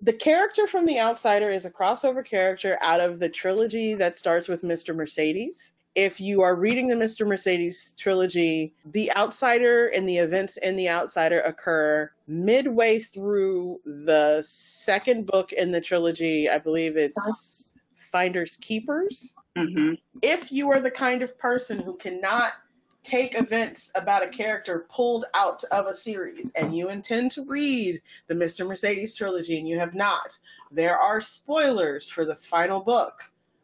the character from The Outsider is a crossover character out of the trilogy that starts with Mr. Mercedes if you are reading the Mr. Mercedes trilogy, The Outsider and the events in The Outsider occur midway through the second book in the trilogy. I believe it's Finders Keepers. Mm-hmm. If you are the kind of person who cannot take events about a character pulled out of a series and you intend to read the Mr. Mercedes trilogy and you have not, there are spoilers for the final book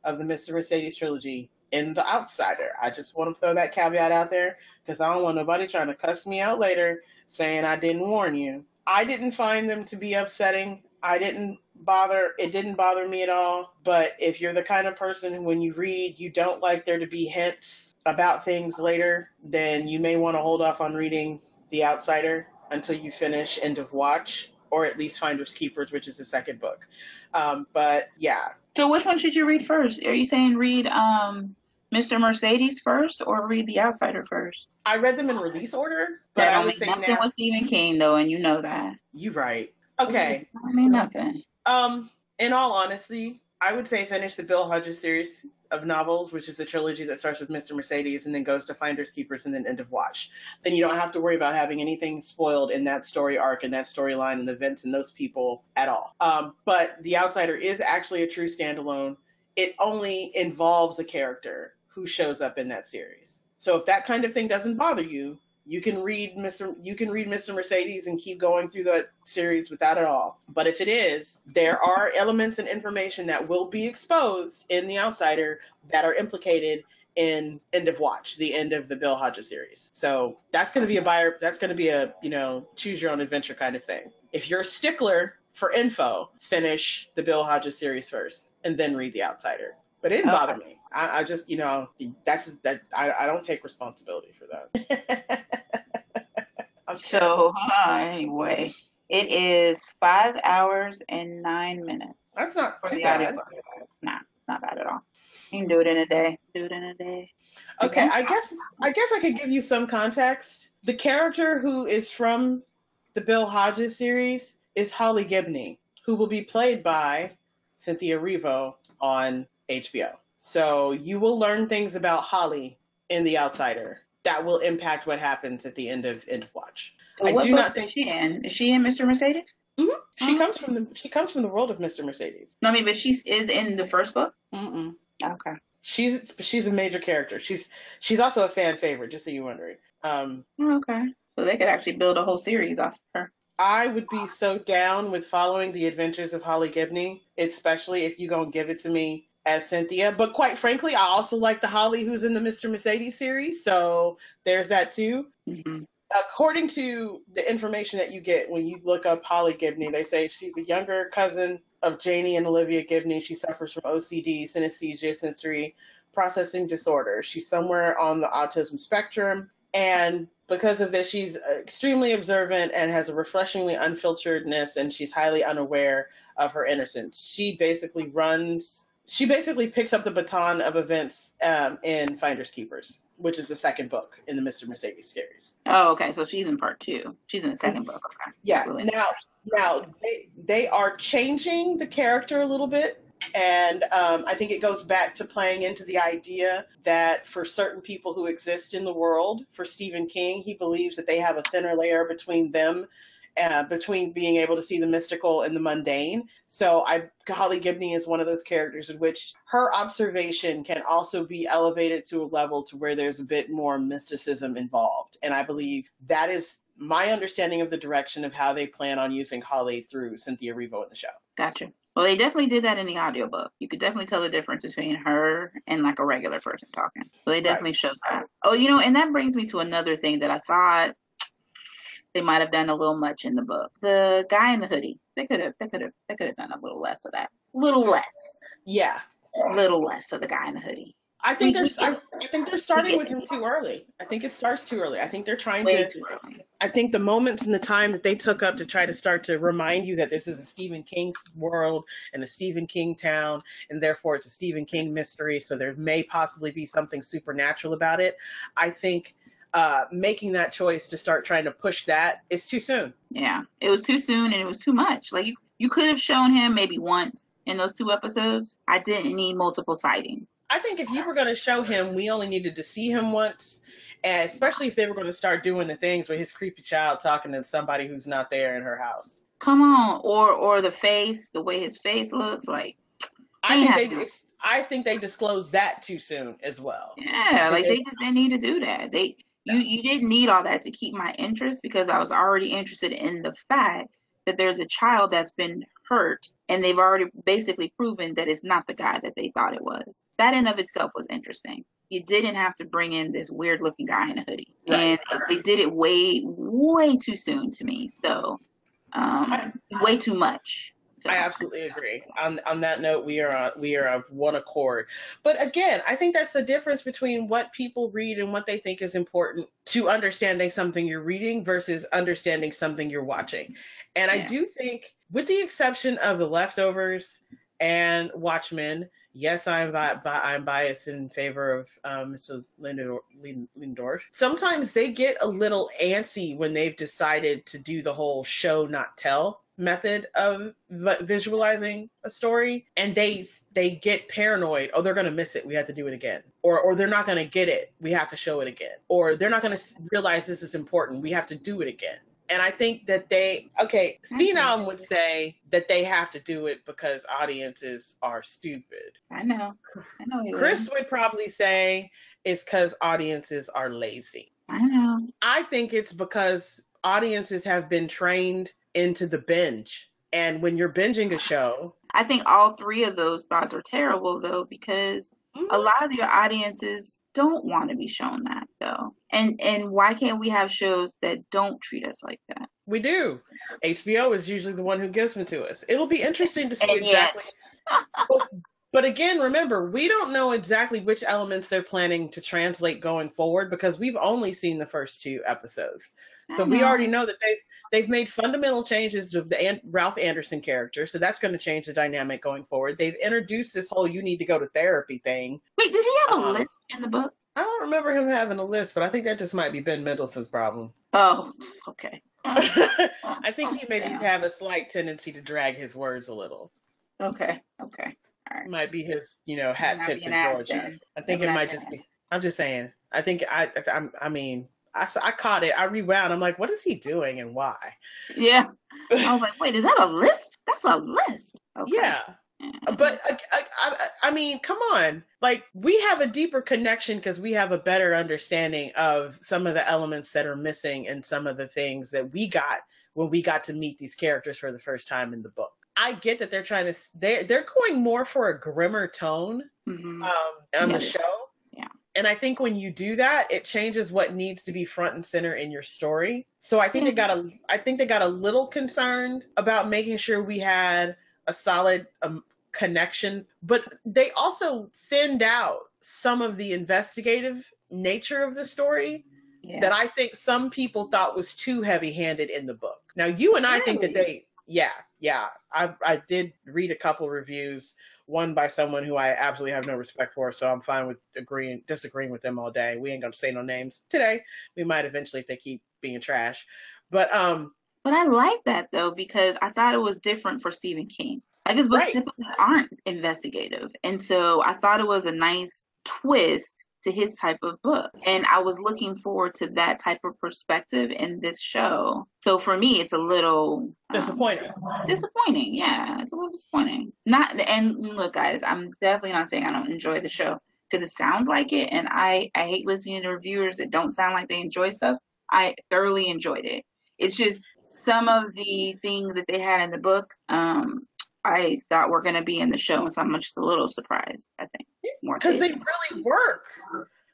of the Mr. Mercedes trilogy in The Outsider. I just want to throw that caveat out there because I don't want nobody trying to cuss me out later saying I didn't warn you. I didn't find them to be upsetting. I didn't bother, it didn't bother me at all. But if you're the kind of person who, when you read, you don't like there to be hints about things later, then you may want to hold off on reading The Outsider until you finish End of Watch or at least Finders Keepers, which is the second book. Um, but yeah. So which one should you read first? Are you saying read um, Mr. Mercedes first or read The Outsider first? I read them in release order, but that I would say nothing now, with Stephen King though, and you know that. You right. Okay. I mean nothing. Um, in all honesty, I would say finish the Bill Hodges series of novels, which is the trilogy that starts with Mr. Mercedes and then goes to Finders Keepers and then End of Watch. Then you don't have to worry about having anything spoiled in that story arc and that storyline and events and those people at all. Um, but The Outsider is actually a true standalone. It only involves a character who shows up in that series. So if that kind of thing doesn't bother you, you can read Mr. You can read Mr. Mercedes and keep going through that series without it all. But if it is, there are elements and information that will be exposed in The Outsider that are implicated in End of Watch, the end of the Bill Hodges series. So that's going to be a buyer. That's going to be a you know choose your own adventure kind of thing. If you're a stickler for info, finish the Bill Hodges series first and then read The Outsider. But it didn't okay. bother me. I, I, just, you know, that's that. I, I don't take responsibility for that. so uh, anyway, it is five hours and nine minutes. That's not for too the bad. Nah, it's not bad at all. You can do it in a day. Do it in a day. Okay, I guess I guess I could give you some context. The character who is from the Bill Hodges series is Holly Gibney, who will be played by Cynthia Erivo on HBO. So you will learn things about Holly in The Outsider that will impact what happens at the end of End of Watch. I do not think is she in. Is she in Mr. Mercedes? Mm-hmm. She oh. comes from the she comes from the world of Mr. Mercedes. No, I mean, but she is in the first book. Mm-mm. Okay. She's she's a major character. She's she's also a fan favorite. Just so you're wondering. Um. Okay. So they could actually build a whole series off of her. I would be so down with following the adventures of Holly Gibney, especially if you're gonna give it to me as Cynthia. But quite frankly, I also like the Holly who's in the Mr. Mercedes series. So there's that too. Mm-hmm. According to the information that you get when you look up Holly Gibney, they say she's a younger cousin of Janie and Olivia Gibney. She suffers from OCD, synesthesia, sensory processing disorder. She's somewhere on the autism spectrum. And because of this, she's extremely observant and has a refreshingly unfilteredness, and she's highly unaware of her innocence. She basically runs, she basically picks up the baton of events um, in Finders Keepers, which is the second book in the Mr. Mercedes series. Oh, okay. So she's in part two. She's in the second book. Okay. Yeah. Really now, now they they are changing the character a little bit and um, I think it goes back to playing into the idea that for certain people who exist in the world, for Stephen King, he believes that they have a thinner layer between them, uh, between being able to see the mystical and the mundane. So I, Holly Gibney is one of those characters in which her observation can also be elevated to a level to where there's a bit more mysticism involved. And I believe that is my understanding of the direction of how they plan on using Holly through Cynthia Erivo in the show. Gotcha. Well, they definitely did that in the audiobook. You could definitely tell the difference between her and like a regular person talking. So they definitely right. shows that. Oh, you know, and that brings me to another thing that I thought they might have done a little much in the book. The guy in the hoodie. They could have they could have they could have done a little less of that. Little less. Yeah. A little less of the guy in the hoodie. I think they're I, I, think they're starting with him too early. I think it starts too early. I think they're trying to. I think the moments and the time that they took up to try to start to remind you that this is a Stephen King world and a Stephen King town, and therefore it's a Stephen King mystery. So there may possibly be something supernatural about it. I think uh, making that choice to start trying to push that is too soon. Yeah, it was too soon and it was too much. Like you, you could have shown him maybe once in those two episodes. I didn't need multiple sightings. I think if you were going to show him, we only needed to see him once, and especially if they were going to start doing the things with his creepy child talking to somebody who's not there in her house. Come on, or or the face, the way his face looks like. I think they, I think they disclosed that too soon as well. Yeah, like they just didn't need to do that. They you you didn't need all that to keep my interest because I was already interested in the fact that there's a child that's been hurt and they've already basically proven that it's not the guy that they thought it was. That in of itself was interesting. You didn't have to bring in this weird looking guy in a hoodie. Right. And they did it way, way too soon to me. So, um, way too much. I absolutely agree. On on that note, we are on, we are of one accord. But again, I think that's the difference between what people read and what they think is important to understanding something you're reading versus understanding something you're watching. And yeah. I do think, with the exception of the leftovers and Watchmen, yes, I'm bi- bi- I'm biased in favor of um, Mr. Lindelof. Sometimes they get a little antsy when they've decided to do the whole show not tell method of visualizing a story and they they get paranoid oh they're going to miss it we have to do it again or or they're not going to get it we have to show it again or they're not going to realize this is important we have to do it again and I think that they, okay, Phenom would say that they have to do it because audiences are stupid. I know. I know. Chris would. would probably say it's because audiences are lazy. I know. I think it's because audiences have been trained into the binge. And when you're binging a show, I think all three of those thoughts are terrible though, because mm-hmm. a lot of your audiences don't want to be shown that though. And and why can't we have shows that don't treat us like that? We do. HBO is usually the one who gives them to us. It'll be interesting to see and exactly. Yes. but, but again, remember, we don't know exactly which elements they're planning to translate going forward because we've only seen the first two episodes. So we already know that they've they've made fundamental changes to the An- Ralph Anderson character, so that's going to change the dynamic going forward. They've introduced this whole "you need to go to therapy" thing. Wait, did he have a um, list in the book? I don't remember him having a list, but I think that just might be Ben Mendelsohn's problem. Oh, okay. I think he may just have a slight tendency to drag his words a little. Okay, okay. All right. Might be his, you know, hat tip to Georgia. I think it might just be. I'm just saying. I think I. I, I mean, I, I caught it. I rewound. I'm like, what is he doing and why? Yeah. I was like, wait, is that a lisp? That's a lisp. Okay. Yeah. But I, I, I, mean, come on. Like we have a deeper connection because we have a better understanding of some of the elements that are missing and some of the things that we got when we got to meet these characters for the first time in the book. I get that they're trying to they're they're going more for a grimmer tone hmm um, on Yeah. the show. And I think when you do that, it changes what needs to be front and center in your story. So I think they got a, I think they got a little concerned about making sure we had a solid um, connection, but they also thinned out some of the investigative nature of the story Yeah. that I think some people thought was too heavy handed in the book. Now you and I think that they, yeah, yeah, I, I did read a couple reviews, one by someone who I absolutely have no respect for, so I'm fine with agreeing, disagreeing with them all day. We ain't gonna say no names today. We might eventually if they keep being trash, but um, But I like that though because I thought it was different for Stephen King. Like his books Right. typically aren't investigative, and so I thought it was a nice twist to his type of book. And I was looking forward to that type of perspective in this show. So for me, it's a little um, disappointing. disappointing. Yeah, it's a little disappointing. Not and look, guys, I'm definitely not saying I don't enjoy the show because it sounds like it, and I I hate listening to reviewers that don't sound like they enjoy stuff. I thoroughly enjoyed it. It's just some of the things that they had in the book, um, I thought we were going to be in the show, and so I'm just a little surprised. I think more Because they really work.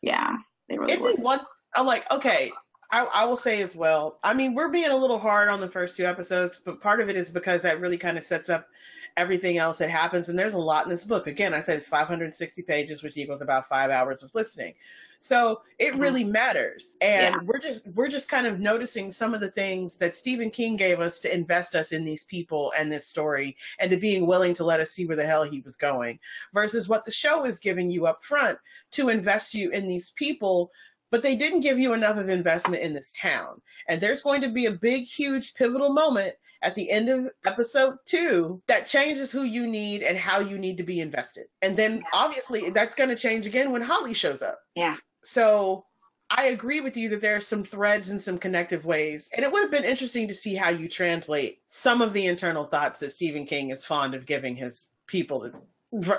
yeah, they really Isn't one? I'm like, okay, I, I will say as well. I mean, we're being a little hard on the first two episodes, but part of it is because that really kind of sets up everything else that happens. And there's a lot in this book. Again, I said it's 560 pages, which equals about five hours of listening. So it Mhm. really matters. And Yeah. we're just we're just kind of noticing some of the things that Stephen King gave us to invest us in these people and this story and to being willing to let us see where the hell he was going versus what the show is giving you up front to invest you in these people but they didn't give you enough of investment in this town. And there's going to be a big, huge, pivotal moment at the end of episode two that changes who you need and how you need to be invested. And then obviously that's going to change again when Holly shows up. Yeah. So I agree with you that there are some threads and some connective ways. And it would have been interesting to see how you translate some of the internal thoughts that Stephen King is fond of giving his people to,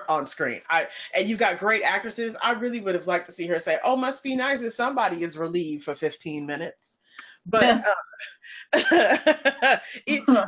on screen. I and you got great actresses. I really would have liked to see her say, "Oh, must be nice if somebody is relieved for 15 minutes." But uh, it,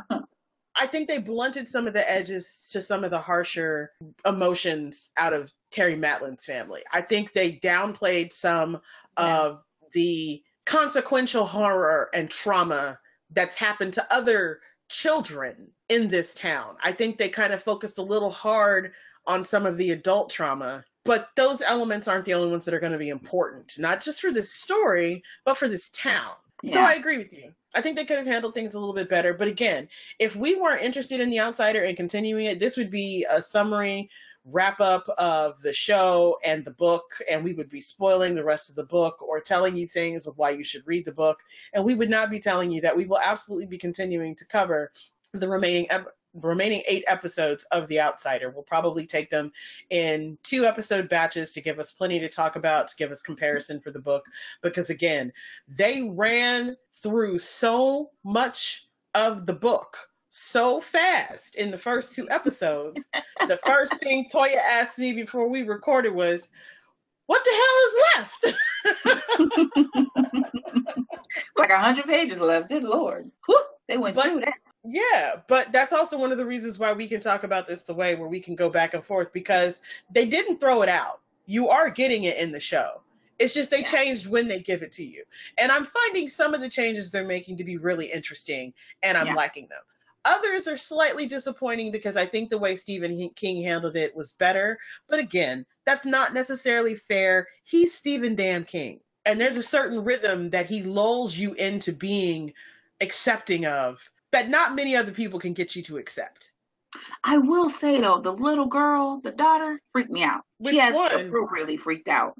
I think they blunted some of the edges to some of the harsher emotions out of Terry Maitland's family. I think they downplayed some Yeah. of the consequential horror and trauma that's happened to other children in this town. I think they kind of focused a little hard on some of the adult trauma, but those elements aren't the only ones that are going to be important, not just for this story, but for this town. So I agree with you. I think they could have handled things a little bit better. But again, if we weren't interested in The Outsider and continuing it, this would be a summary wrap up of the show and the book, and we would be spoiling the rest of the book or telling you things of why you should read the book. And we would not be telling you that we will absolutely be continuing to cover the remaining ep- remaining eight episodes of The Outsider. We'll probably take them in two episode batches to give us plenty to talk about, to give us comparison for the book. Because again, they ran through so much of the book so fast in the first two episodes. the first thing Toya asked me before we recorded was, What the hell is left? It's like a hundred pages left. Good lord, Whew, they went But- through that. Yeah, but that's also one of the reasons why we can talk about this the way where we can go back and forth because they didn't throw it out. You are getting it in the show. It's just they Yeah. changed when they give it to you. And I'm finding some of the changes they're making to be really interesting and I'm Yeah. liking them. Others are slightly disappointing because I think the way Stephen King handled it was better. But again, that's not necessarily fair. He's Stephen Damn King. And there's a certain rhythm that he lulls you into being accepting of that not many other people can get you to accept. I will say though, the little girl, the daughter, freaked me out. Which she has one? appropriately freaked out.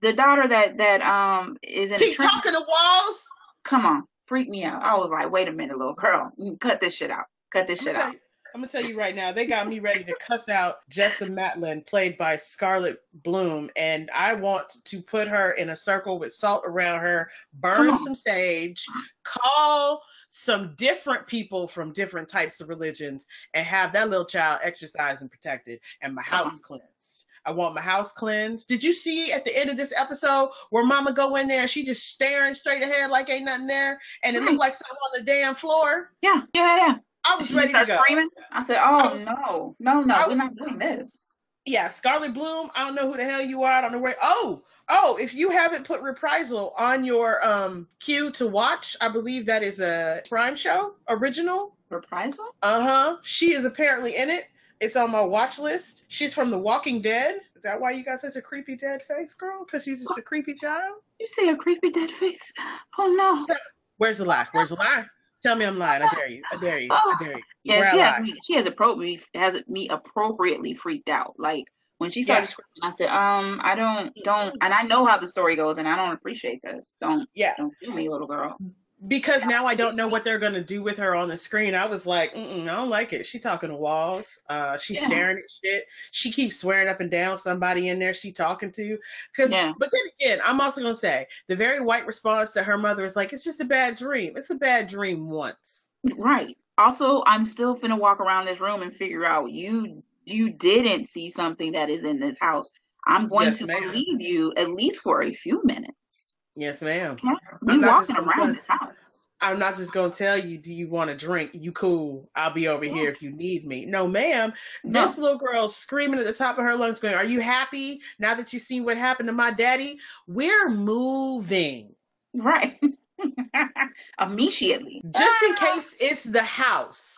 The daughter that that um is in a Keep talking to walls. Come on, freak me out. I was like, wait a minute, little girl, you cut this shit out. Cut this I'm shit out. you, I'm gonna tell you right now, they got me ready to cuss out Jessa Maitland, played by Scarlett Blum, and I want to put her in a circle with salt around her, burn some sage, call some different people from different types of religions, and have that little child exercised and protected, and my house uh-huh. cleansed. I want my house cleansed. Did you see at the end of this episode where Mama go in there and she just staring straight ahead like ain't nothing there, and it Right. looked like something on the damn floor? Yeah, yeah, yeah. I was ready to go. screaming. I said, oh, I "Oh was- no, no, no, I we're not doing this." Yeah, Scarlett Blum. I don't know who the hell you are. I don't know where. Oh, oh, if you haven't put Reprisal on your um queue to watch, I believe that is a Prime show original. Reprisal? Uh huh. She is apparently in it. It's on my watch list. She's from The Walking Dead. Is that why you got such a creepy dead face, girl? Because you're just a creepy child? You see a creepy dead face? Oh no. Where's the lie? Where's the lie? Tell me I'm lying. I dare you. I dare you. I dare you. Yeah, Where she I has lie? me. She has appropriately has me appropriately freaked out. Like when she started Yeah. screaming, I said, "Um, I don't, don't," and I know how the story goes, and I don't appreciate this. Don't, Yeah. don't do me, little girl. because now I don't know what they're gonna do with her on the screen. I was like, I don't like it. She talking to walls. Uh, she's Yeah. staring at shit. She keeps swearing up and down somebody in there she talking to. Cause, Yeah. but then again, I'm also gonna say the very white response to her mother is like, it's just a bad dream. It's a bad dream once. Right. Also, I'm still finna walk around this room and figure out you you didn't see something that is in this house. I'm going Yes, to ma'am. believe you at least for a few minutes. Yes, ma'am. Okay? Not walking around say- this house. I'm not just gonna tell you, do you want a drink? You cool. I'll be over here if you need me. No, ma'am. No. This little girl screaming at the top of her lungs, going, Are you happy now that you've seen what happened to my daddy? We're moving. Right. Immediately. Just in Ah. case it's the house,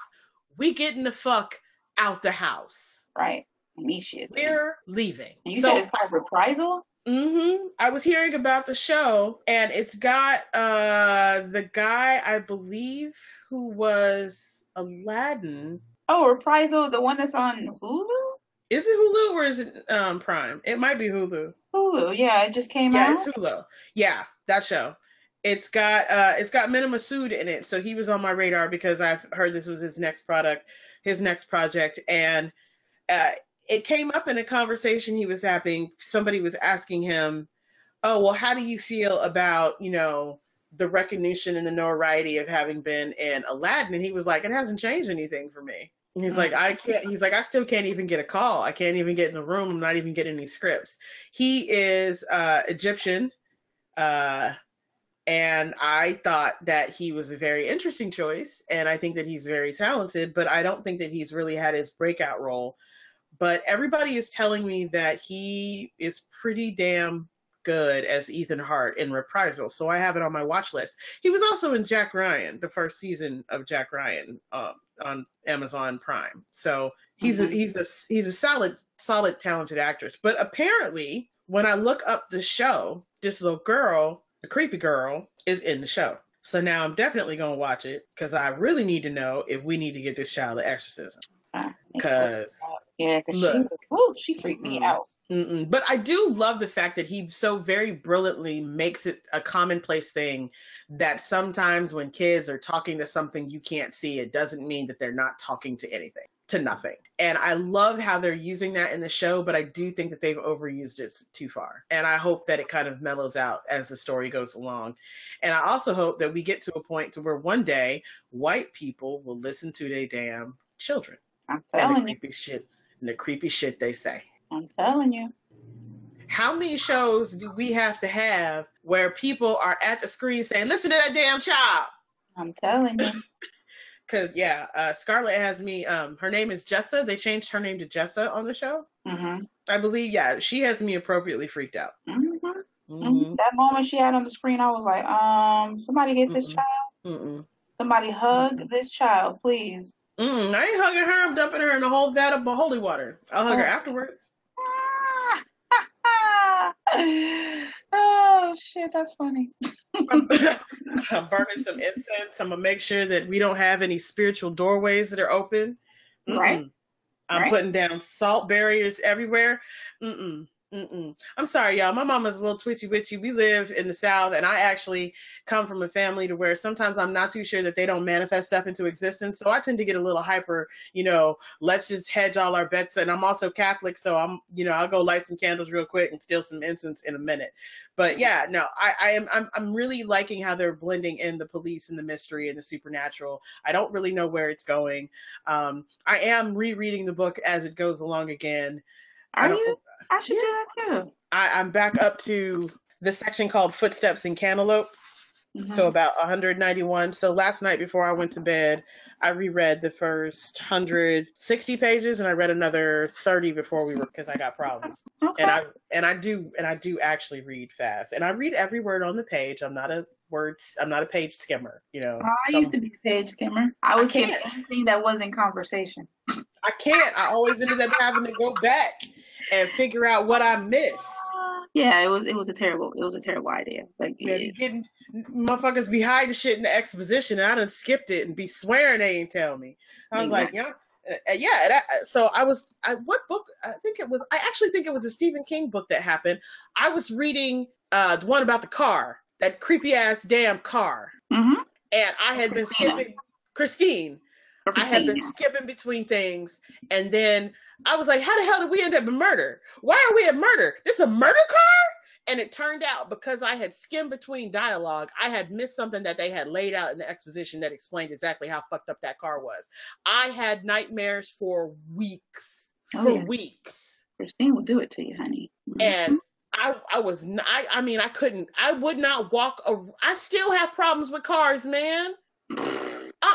we getting the fuck out the house. Right. Immediately. We're leaving. And you so, said it's called reprisal? hmm I was hearing about the show, and it's got uh the guy I believe who was Aladdin. Oh, reprisal, the one that's on Hulu? Is it Hulu or is it um Prime? It might be Hulu. Hulu, yeah, it just came Yeah, out. it's Hulu. Yeah, that show. It's got uh it's got Mena Massoud in it, so he was on my radar because I've heard this was his next product, his next project, and uh it came up in a conversation he was having. Somebody was asking him, "Oh, well, how do you feel about you know the recognition and the notoriety of having been in Aladdin?" And he was like, "It hasn't changed anything for me." And he's like, I can't, he's like, I still can't even get a call. I can't even get in the room. I'm not even getting any scripts. He is uh, Egyptian. Uh, and I thought that he was a very interesting choice. And I think that he's very talented, but I don't think that he's really had his breakout role. But everybody is telling me that he is pretty damn good as Ethan Hart in Reprisal. So I have it on my watch list. He was also in Jack Ryan, the first season of Jack Ryan um, on Amazon Prime. So he's a, Mhm. he's a he's a solid solid talented actress. But apparently, when I look up the show, this little girl, the creepy girl, is in the show. So now I'm definitely gonna watch it because I really need to know if we need to get this child an exorcism. Cause yeah, because she, look. woo, she freaked me Mhm. out. Mm-mm. But I do love the fact that he so very brilliantly makes it a commonplace thing that sometimes when kids are talking to something you can't see, it doesn't mean that they're not talking to anything, to nothing. And I love how they're using that in the show, but I do think that they've overused it too far. And I hope that it kind of mellows out as the story goes along. And I also hope that we get to a point to where one day white people will listen to their damn children I'm and the telling you. creepy shit and the creepy shit they say I'm telling you. how many shows do we have to have where people are at the screen saying, listen to that damn child? I'm telling you. Cause yeah, uh, Scarlett has me, um, her name is Jessa. They changed her name to Jessa on the show. hmm I believe, yeah, she has me appropriately freaked out. hmm Mm-hmm. That moment she had on the screen, I was like, um, somebody get this child. Somebody hug this child, please. Mm, I ain't hugging her. I'm dumping her in a whole vat of holy water. I'll hug her Oh. afterwards. oh shit, that's funny. I'm I'm burning some incense. I'm gonna make sure that we don't have any spiritual doorways that are open. Mm-mm. Right. I'm Right. putting down salt barriers everywhere. Mm-mm. Mm-mm. I'm sorry, y'all. My mama's a little twitchy witchy. We live in the South, and I actually come from a family to where sometimes I'm not too sure that they don't manifest stuff into existence. So I tend to get a little hyper, you know, let's just hedge all our bets. And I'm also Catholic, so I'm, you know, I'll go light some candles real quick and steal some incense in a minute. But yeah, no, I, I am I'm I'm really liking how they're blending in the police and the mystery and the supernatural. I don't really know where it's going. Um, I am rereading the book as it goes along again. I Are don't- you? I should do that too. I, I'm back up to the section called Footsteps in Cantaloupe. Mm-hmm. So about 191. So last night before I went to bed, I reread the first 160 pages and I read another 30 before we were because I got problems. Okay. And I and I do and I do actually read fast. And I read every word on the page. I'm not a words I'm not a page skimmer, you know. I some, used to be a page skimmer. I was skimming anything that wasn't conversation. I can't. I always ended up having to go back and figure out what I missed. Yeah, it was it was a terrible it was a terrible idea. Like yeah, you getting motherfuckers be hiding shit in the exposition, and I done skipped it and be swearing they ain't tell me. I was exactly. like, yeah, uh, yeah. That, so I was, I, what book? I think it was. I actually think it was a Stephen King book that happened. I was reading uh, the one about the car, that creepy ass damn car, mm-hmm. and I had Christina. been skipping Christine. I had been skipping between things, and then I was like, "How the hell did we end up in murder? Why are we at murder? This is a murder car?" And it turned out because I had skimmed between dialogue, I had missed something that they had laid out in the exposition that explained exactly how fucked up that car was. I had nightmares for weeks, oh, for yeah. weeks. Christine will do it to you, honey. Mm-hmm. And I, I was, I, I mean, I couldn't, I would not walk. A, I still have problems with cars, man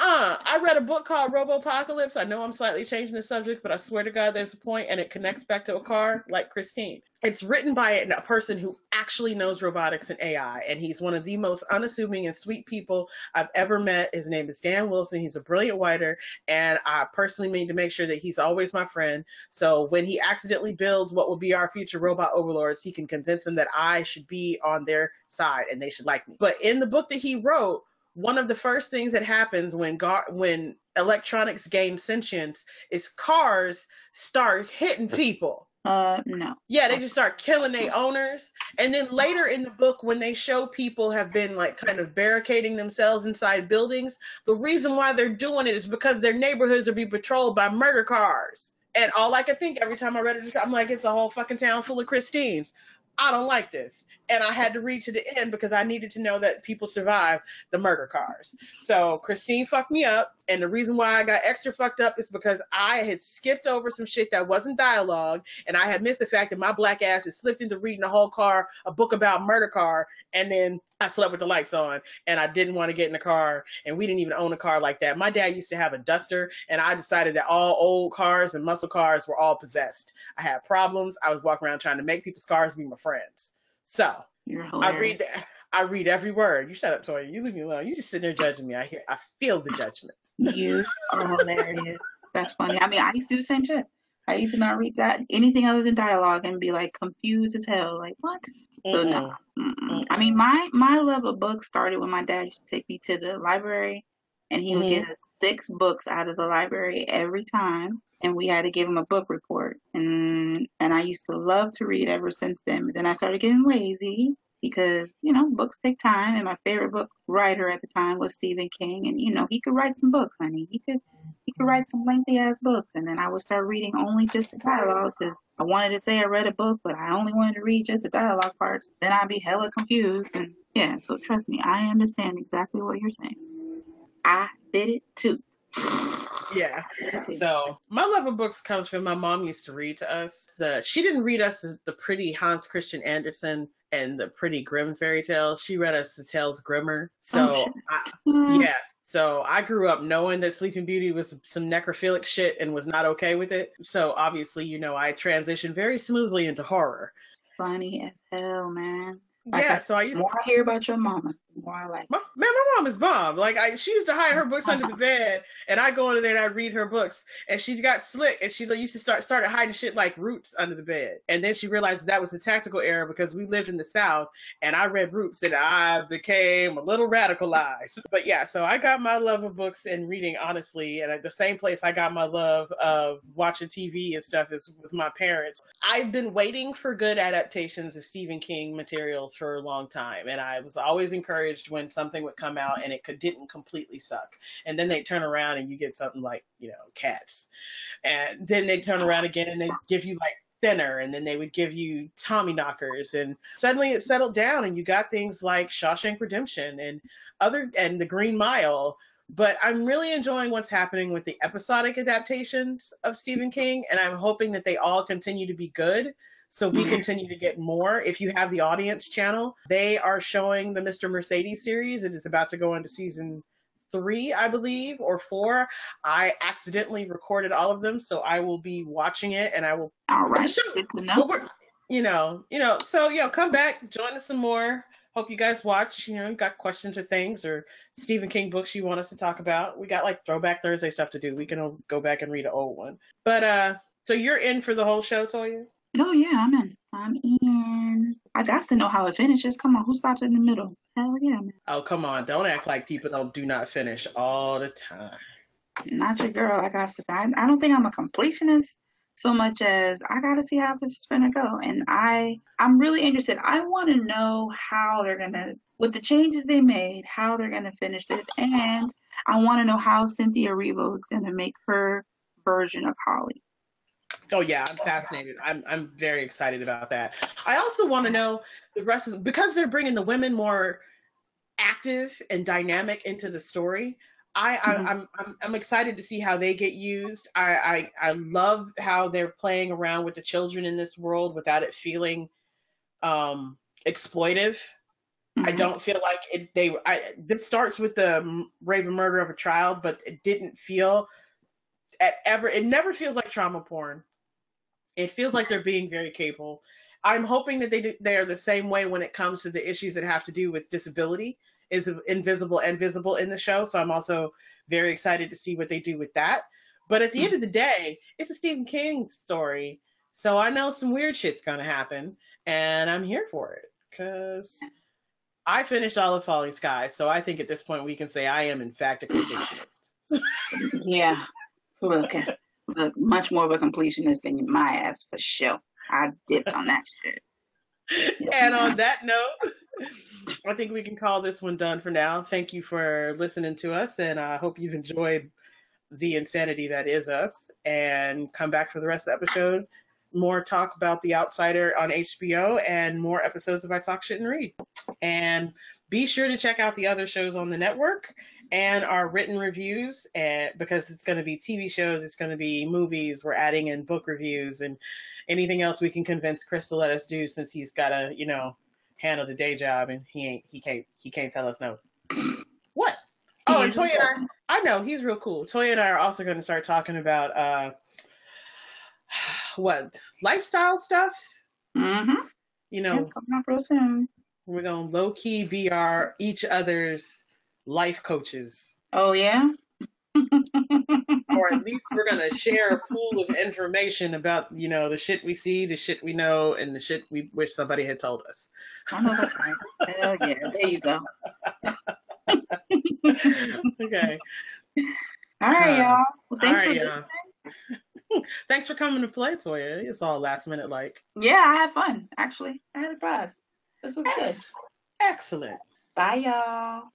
uh-uh. I read a book called Robopocalypse. I know I'm slightly changing the subject, but I swear to God, there's a point and it connects back to a car like Christine. It's written by a person who actually knows robotics and AI, and he's one of the most unassuming and sweet people I've ever met. His name is Dan Wilson. He's a brilliant writer, and I personally mean to make sure that he's always my friend. So when he accidentally builds what will be our future robot overlords, he can convince them that I should be on their side and they should like me. But in the book that he wrote, one of the first things that happens when gar- when electronics gain sentience is cars start hitting people. Uh, no. Yeah, they just start killing their owners. And then later in the book, when they show people have been like kind of barricading themselves inside buildings, the reason why they're doing it is because their neighborhoods are being patrolled by murder cars. And all I could think every time I read it, I'm like, it's a whole fucking town full of Christines. I don't like this. And I had to read to the end because I needed to know that people survive the murder cars. So Christine fucked me up. And the reason why I got extra fucked up is because I had skipped over some shit that wasn't dialogue. And I had missed the fact that my black ass had slipped into reading a whole car, a book about murder car. And then I slept with the lights on and I didn't want to get in the car. And we didn't even own a car like that. My dad used to have a duster and I decided that all old cars and muscle cars were all possessed. I had problems. I was walking around trying to make people's cars be my friends. So I read I read every word. You shut up, Toya. You leave me alone. You just sitting there judging me. I hear I feel the judgment. You are hilarious. That's funny. I mean, I used to do the same shit. I used to not read that anything other than dialogue and be like confused as hell. Like what? Mm-mm. So no. Mm-mm. I mean, my my love of books started when my dad used to take me to the library, and he mm-hmm. would get us six books out of the library every time and we had to give him a book report. And and I used to love to read ever since then. But then I started getting lazy because you know books take time. And my favorite book writer at the time was Stephen King, and you know he could write some books, honey. He could he could write some lengthy ass books. And then I would start reading only just the dialogue because I wanted to say I read a book, but I only wanted to read just the dialogue parts. Then I'd be hella confused. And yeah, so trust me, I understand exactly what you're saying. I did it too. Yeah. So my love of books comes from my mom used to read to us. The she didn't read us the, the pretty Hans Christian Andersen and the pretty Grimm fairy tales. She read us the tales Grimmer. So oh, I, mm. yes. So I grew up knowing that Sleeping Beauty was some necrophilic shit and was not okay with it. So obviously, you know, I transitioned very smoothly into horror. Funny as hell, man. Like yeah, I, so I used more I hear about your mama, like. My, man, my mom is bomb. Like I, she used to hide her books under the bed, and I go into there and I read her books. And she got slick, and she like, used to start started hiding shit like roots under the bed. And then she realized that was a tactical error because we lived in the South, and I read roots, and I became a little radicalized. But yeah, so I got my love of books and reading honestly, and at the same place I got my love of watching TV and stuff is with my parents. I've been waiting for good adaptations of Stephen King materials for a long time, and I was always encouraged when something would come out and it could, didn't completely suck. And then they turn around and you get something like you know Cats, and then they turn around again and they give you like Thinner, and then they would give you Tommy Knockers, and suddenly it settled down, and you got things like Shawshank Redemption and other and The Green Mile. But I'm really enjoying what's happening with the episodic adaptations of Stephen King, and I'm hoping that they all continue to be good So we Mhm. continue to get more. If you have the audience channel, they are showing the Mr. Mercedes series. It is about to go into season three, I believe, or four. I accidentally recorded all of them, so I will be watching it and I will All the show- Good to know. you know, you know, so yo, come back, join us some more. Hope you guys watch. You know, got questions or things or Stephen King books you want us to talk about. We got like Throwback Thursday stuff to do. We can go back and read an old one. But uh, so you're in for the whole show, Toya? Oh yeah, I'm in. I'm in. I got to know how it finishes. Come on, who stops in the middle? Hell yeah, man. Oh, come on! Don't act like people don't do not finish all the time. Not your girl. I got to. I, I don't think I'm a completionist so much as I got to see how this is gonna go. And I, I'm really interested. I want to know how they're gonna, with the changes they made, how they're gonna finish this, and I want to know how Cynthia Erivo is gonna make her version of Holly. Oh yeah, I'm fascinated. I'm I'm very excited about that. I also want to know the rest of because they're bringing the women more active and dynamic into the story. I, I Mhm. I'm, I'm I'm excited to see how they get used. I, I I love how they're playing around with the children in this world without it feeling um exploitive. I Mhm. don't feel like it. They. I, this starts with the rape and murder of a child, but it didn't feel at ever. It never feels like trauma porn. It feels like they're being very capable. I'm hoping that they do, they are the same way when it comes to the issues that have to do with disability is invisible and visible in the show. So I'm also very excited to see what they do with that. But at the end of the day, it's a Stephen King story, so I know some weird shit's gonna happen, and I'm here for it because I finished all of Falling Skies. So I think at this point we can say I am in fact a completionist. Yeah. Look, look, much more of a completionist than my ass for sure. I dipped on that shit. And on that note, I think we can call this one done for now. Thank you for listening to us, and I hope you've enjoyed the insanity that is us. And come back for the rest of the episode. More talk about The Outsider on HBO and more episodes of I Talk Shit and Read. And be sure to check out the other shows on the network and our written reviews and because it's going to be TV shows, it's going to be movies, we're adding in book reviews and anything else we can convince Chris to let us do since he's got to, you know, handle the day job and he ain't he can't he can't tell us no. What? Oh, and Toya and I I know, he's real cool. Toya and I are also going to start talking about uh what? Lifestyle stuff? Mm-hmm. You Yeah, know, coming up real soon. we're going to low key be our each other's life coaches. Oh yeah. or at least we're gonna share a pool of information about you know the shit we see, the shit we know, and the shit we wish somebody had told us. I know that's right. Hell yeah. There you go. okay, All right, Uh, y'all. Well, thanks all for y'all. Thanks for coming to play, Toya. It's all last minute like. Yeah, I had fun. Actually, I had a blast. This was good. Excellent. Bye, y'all.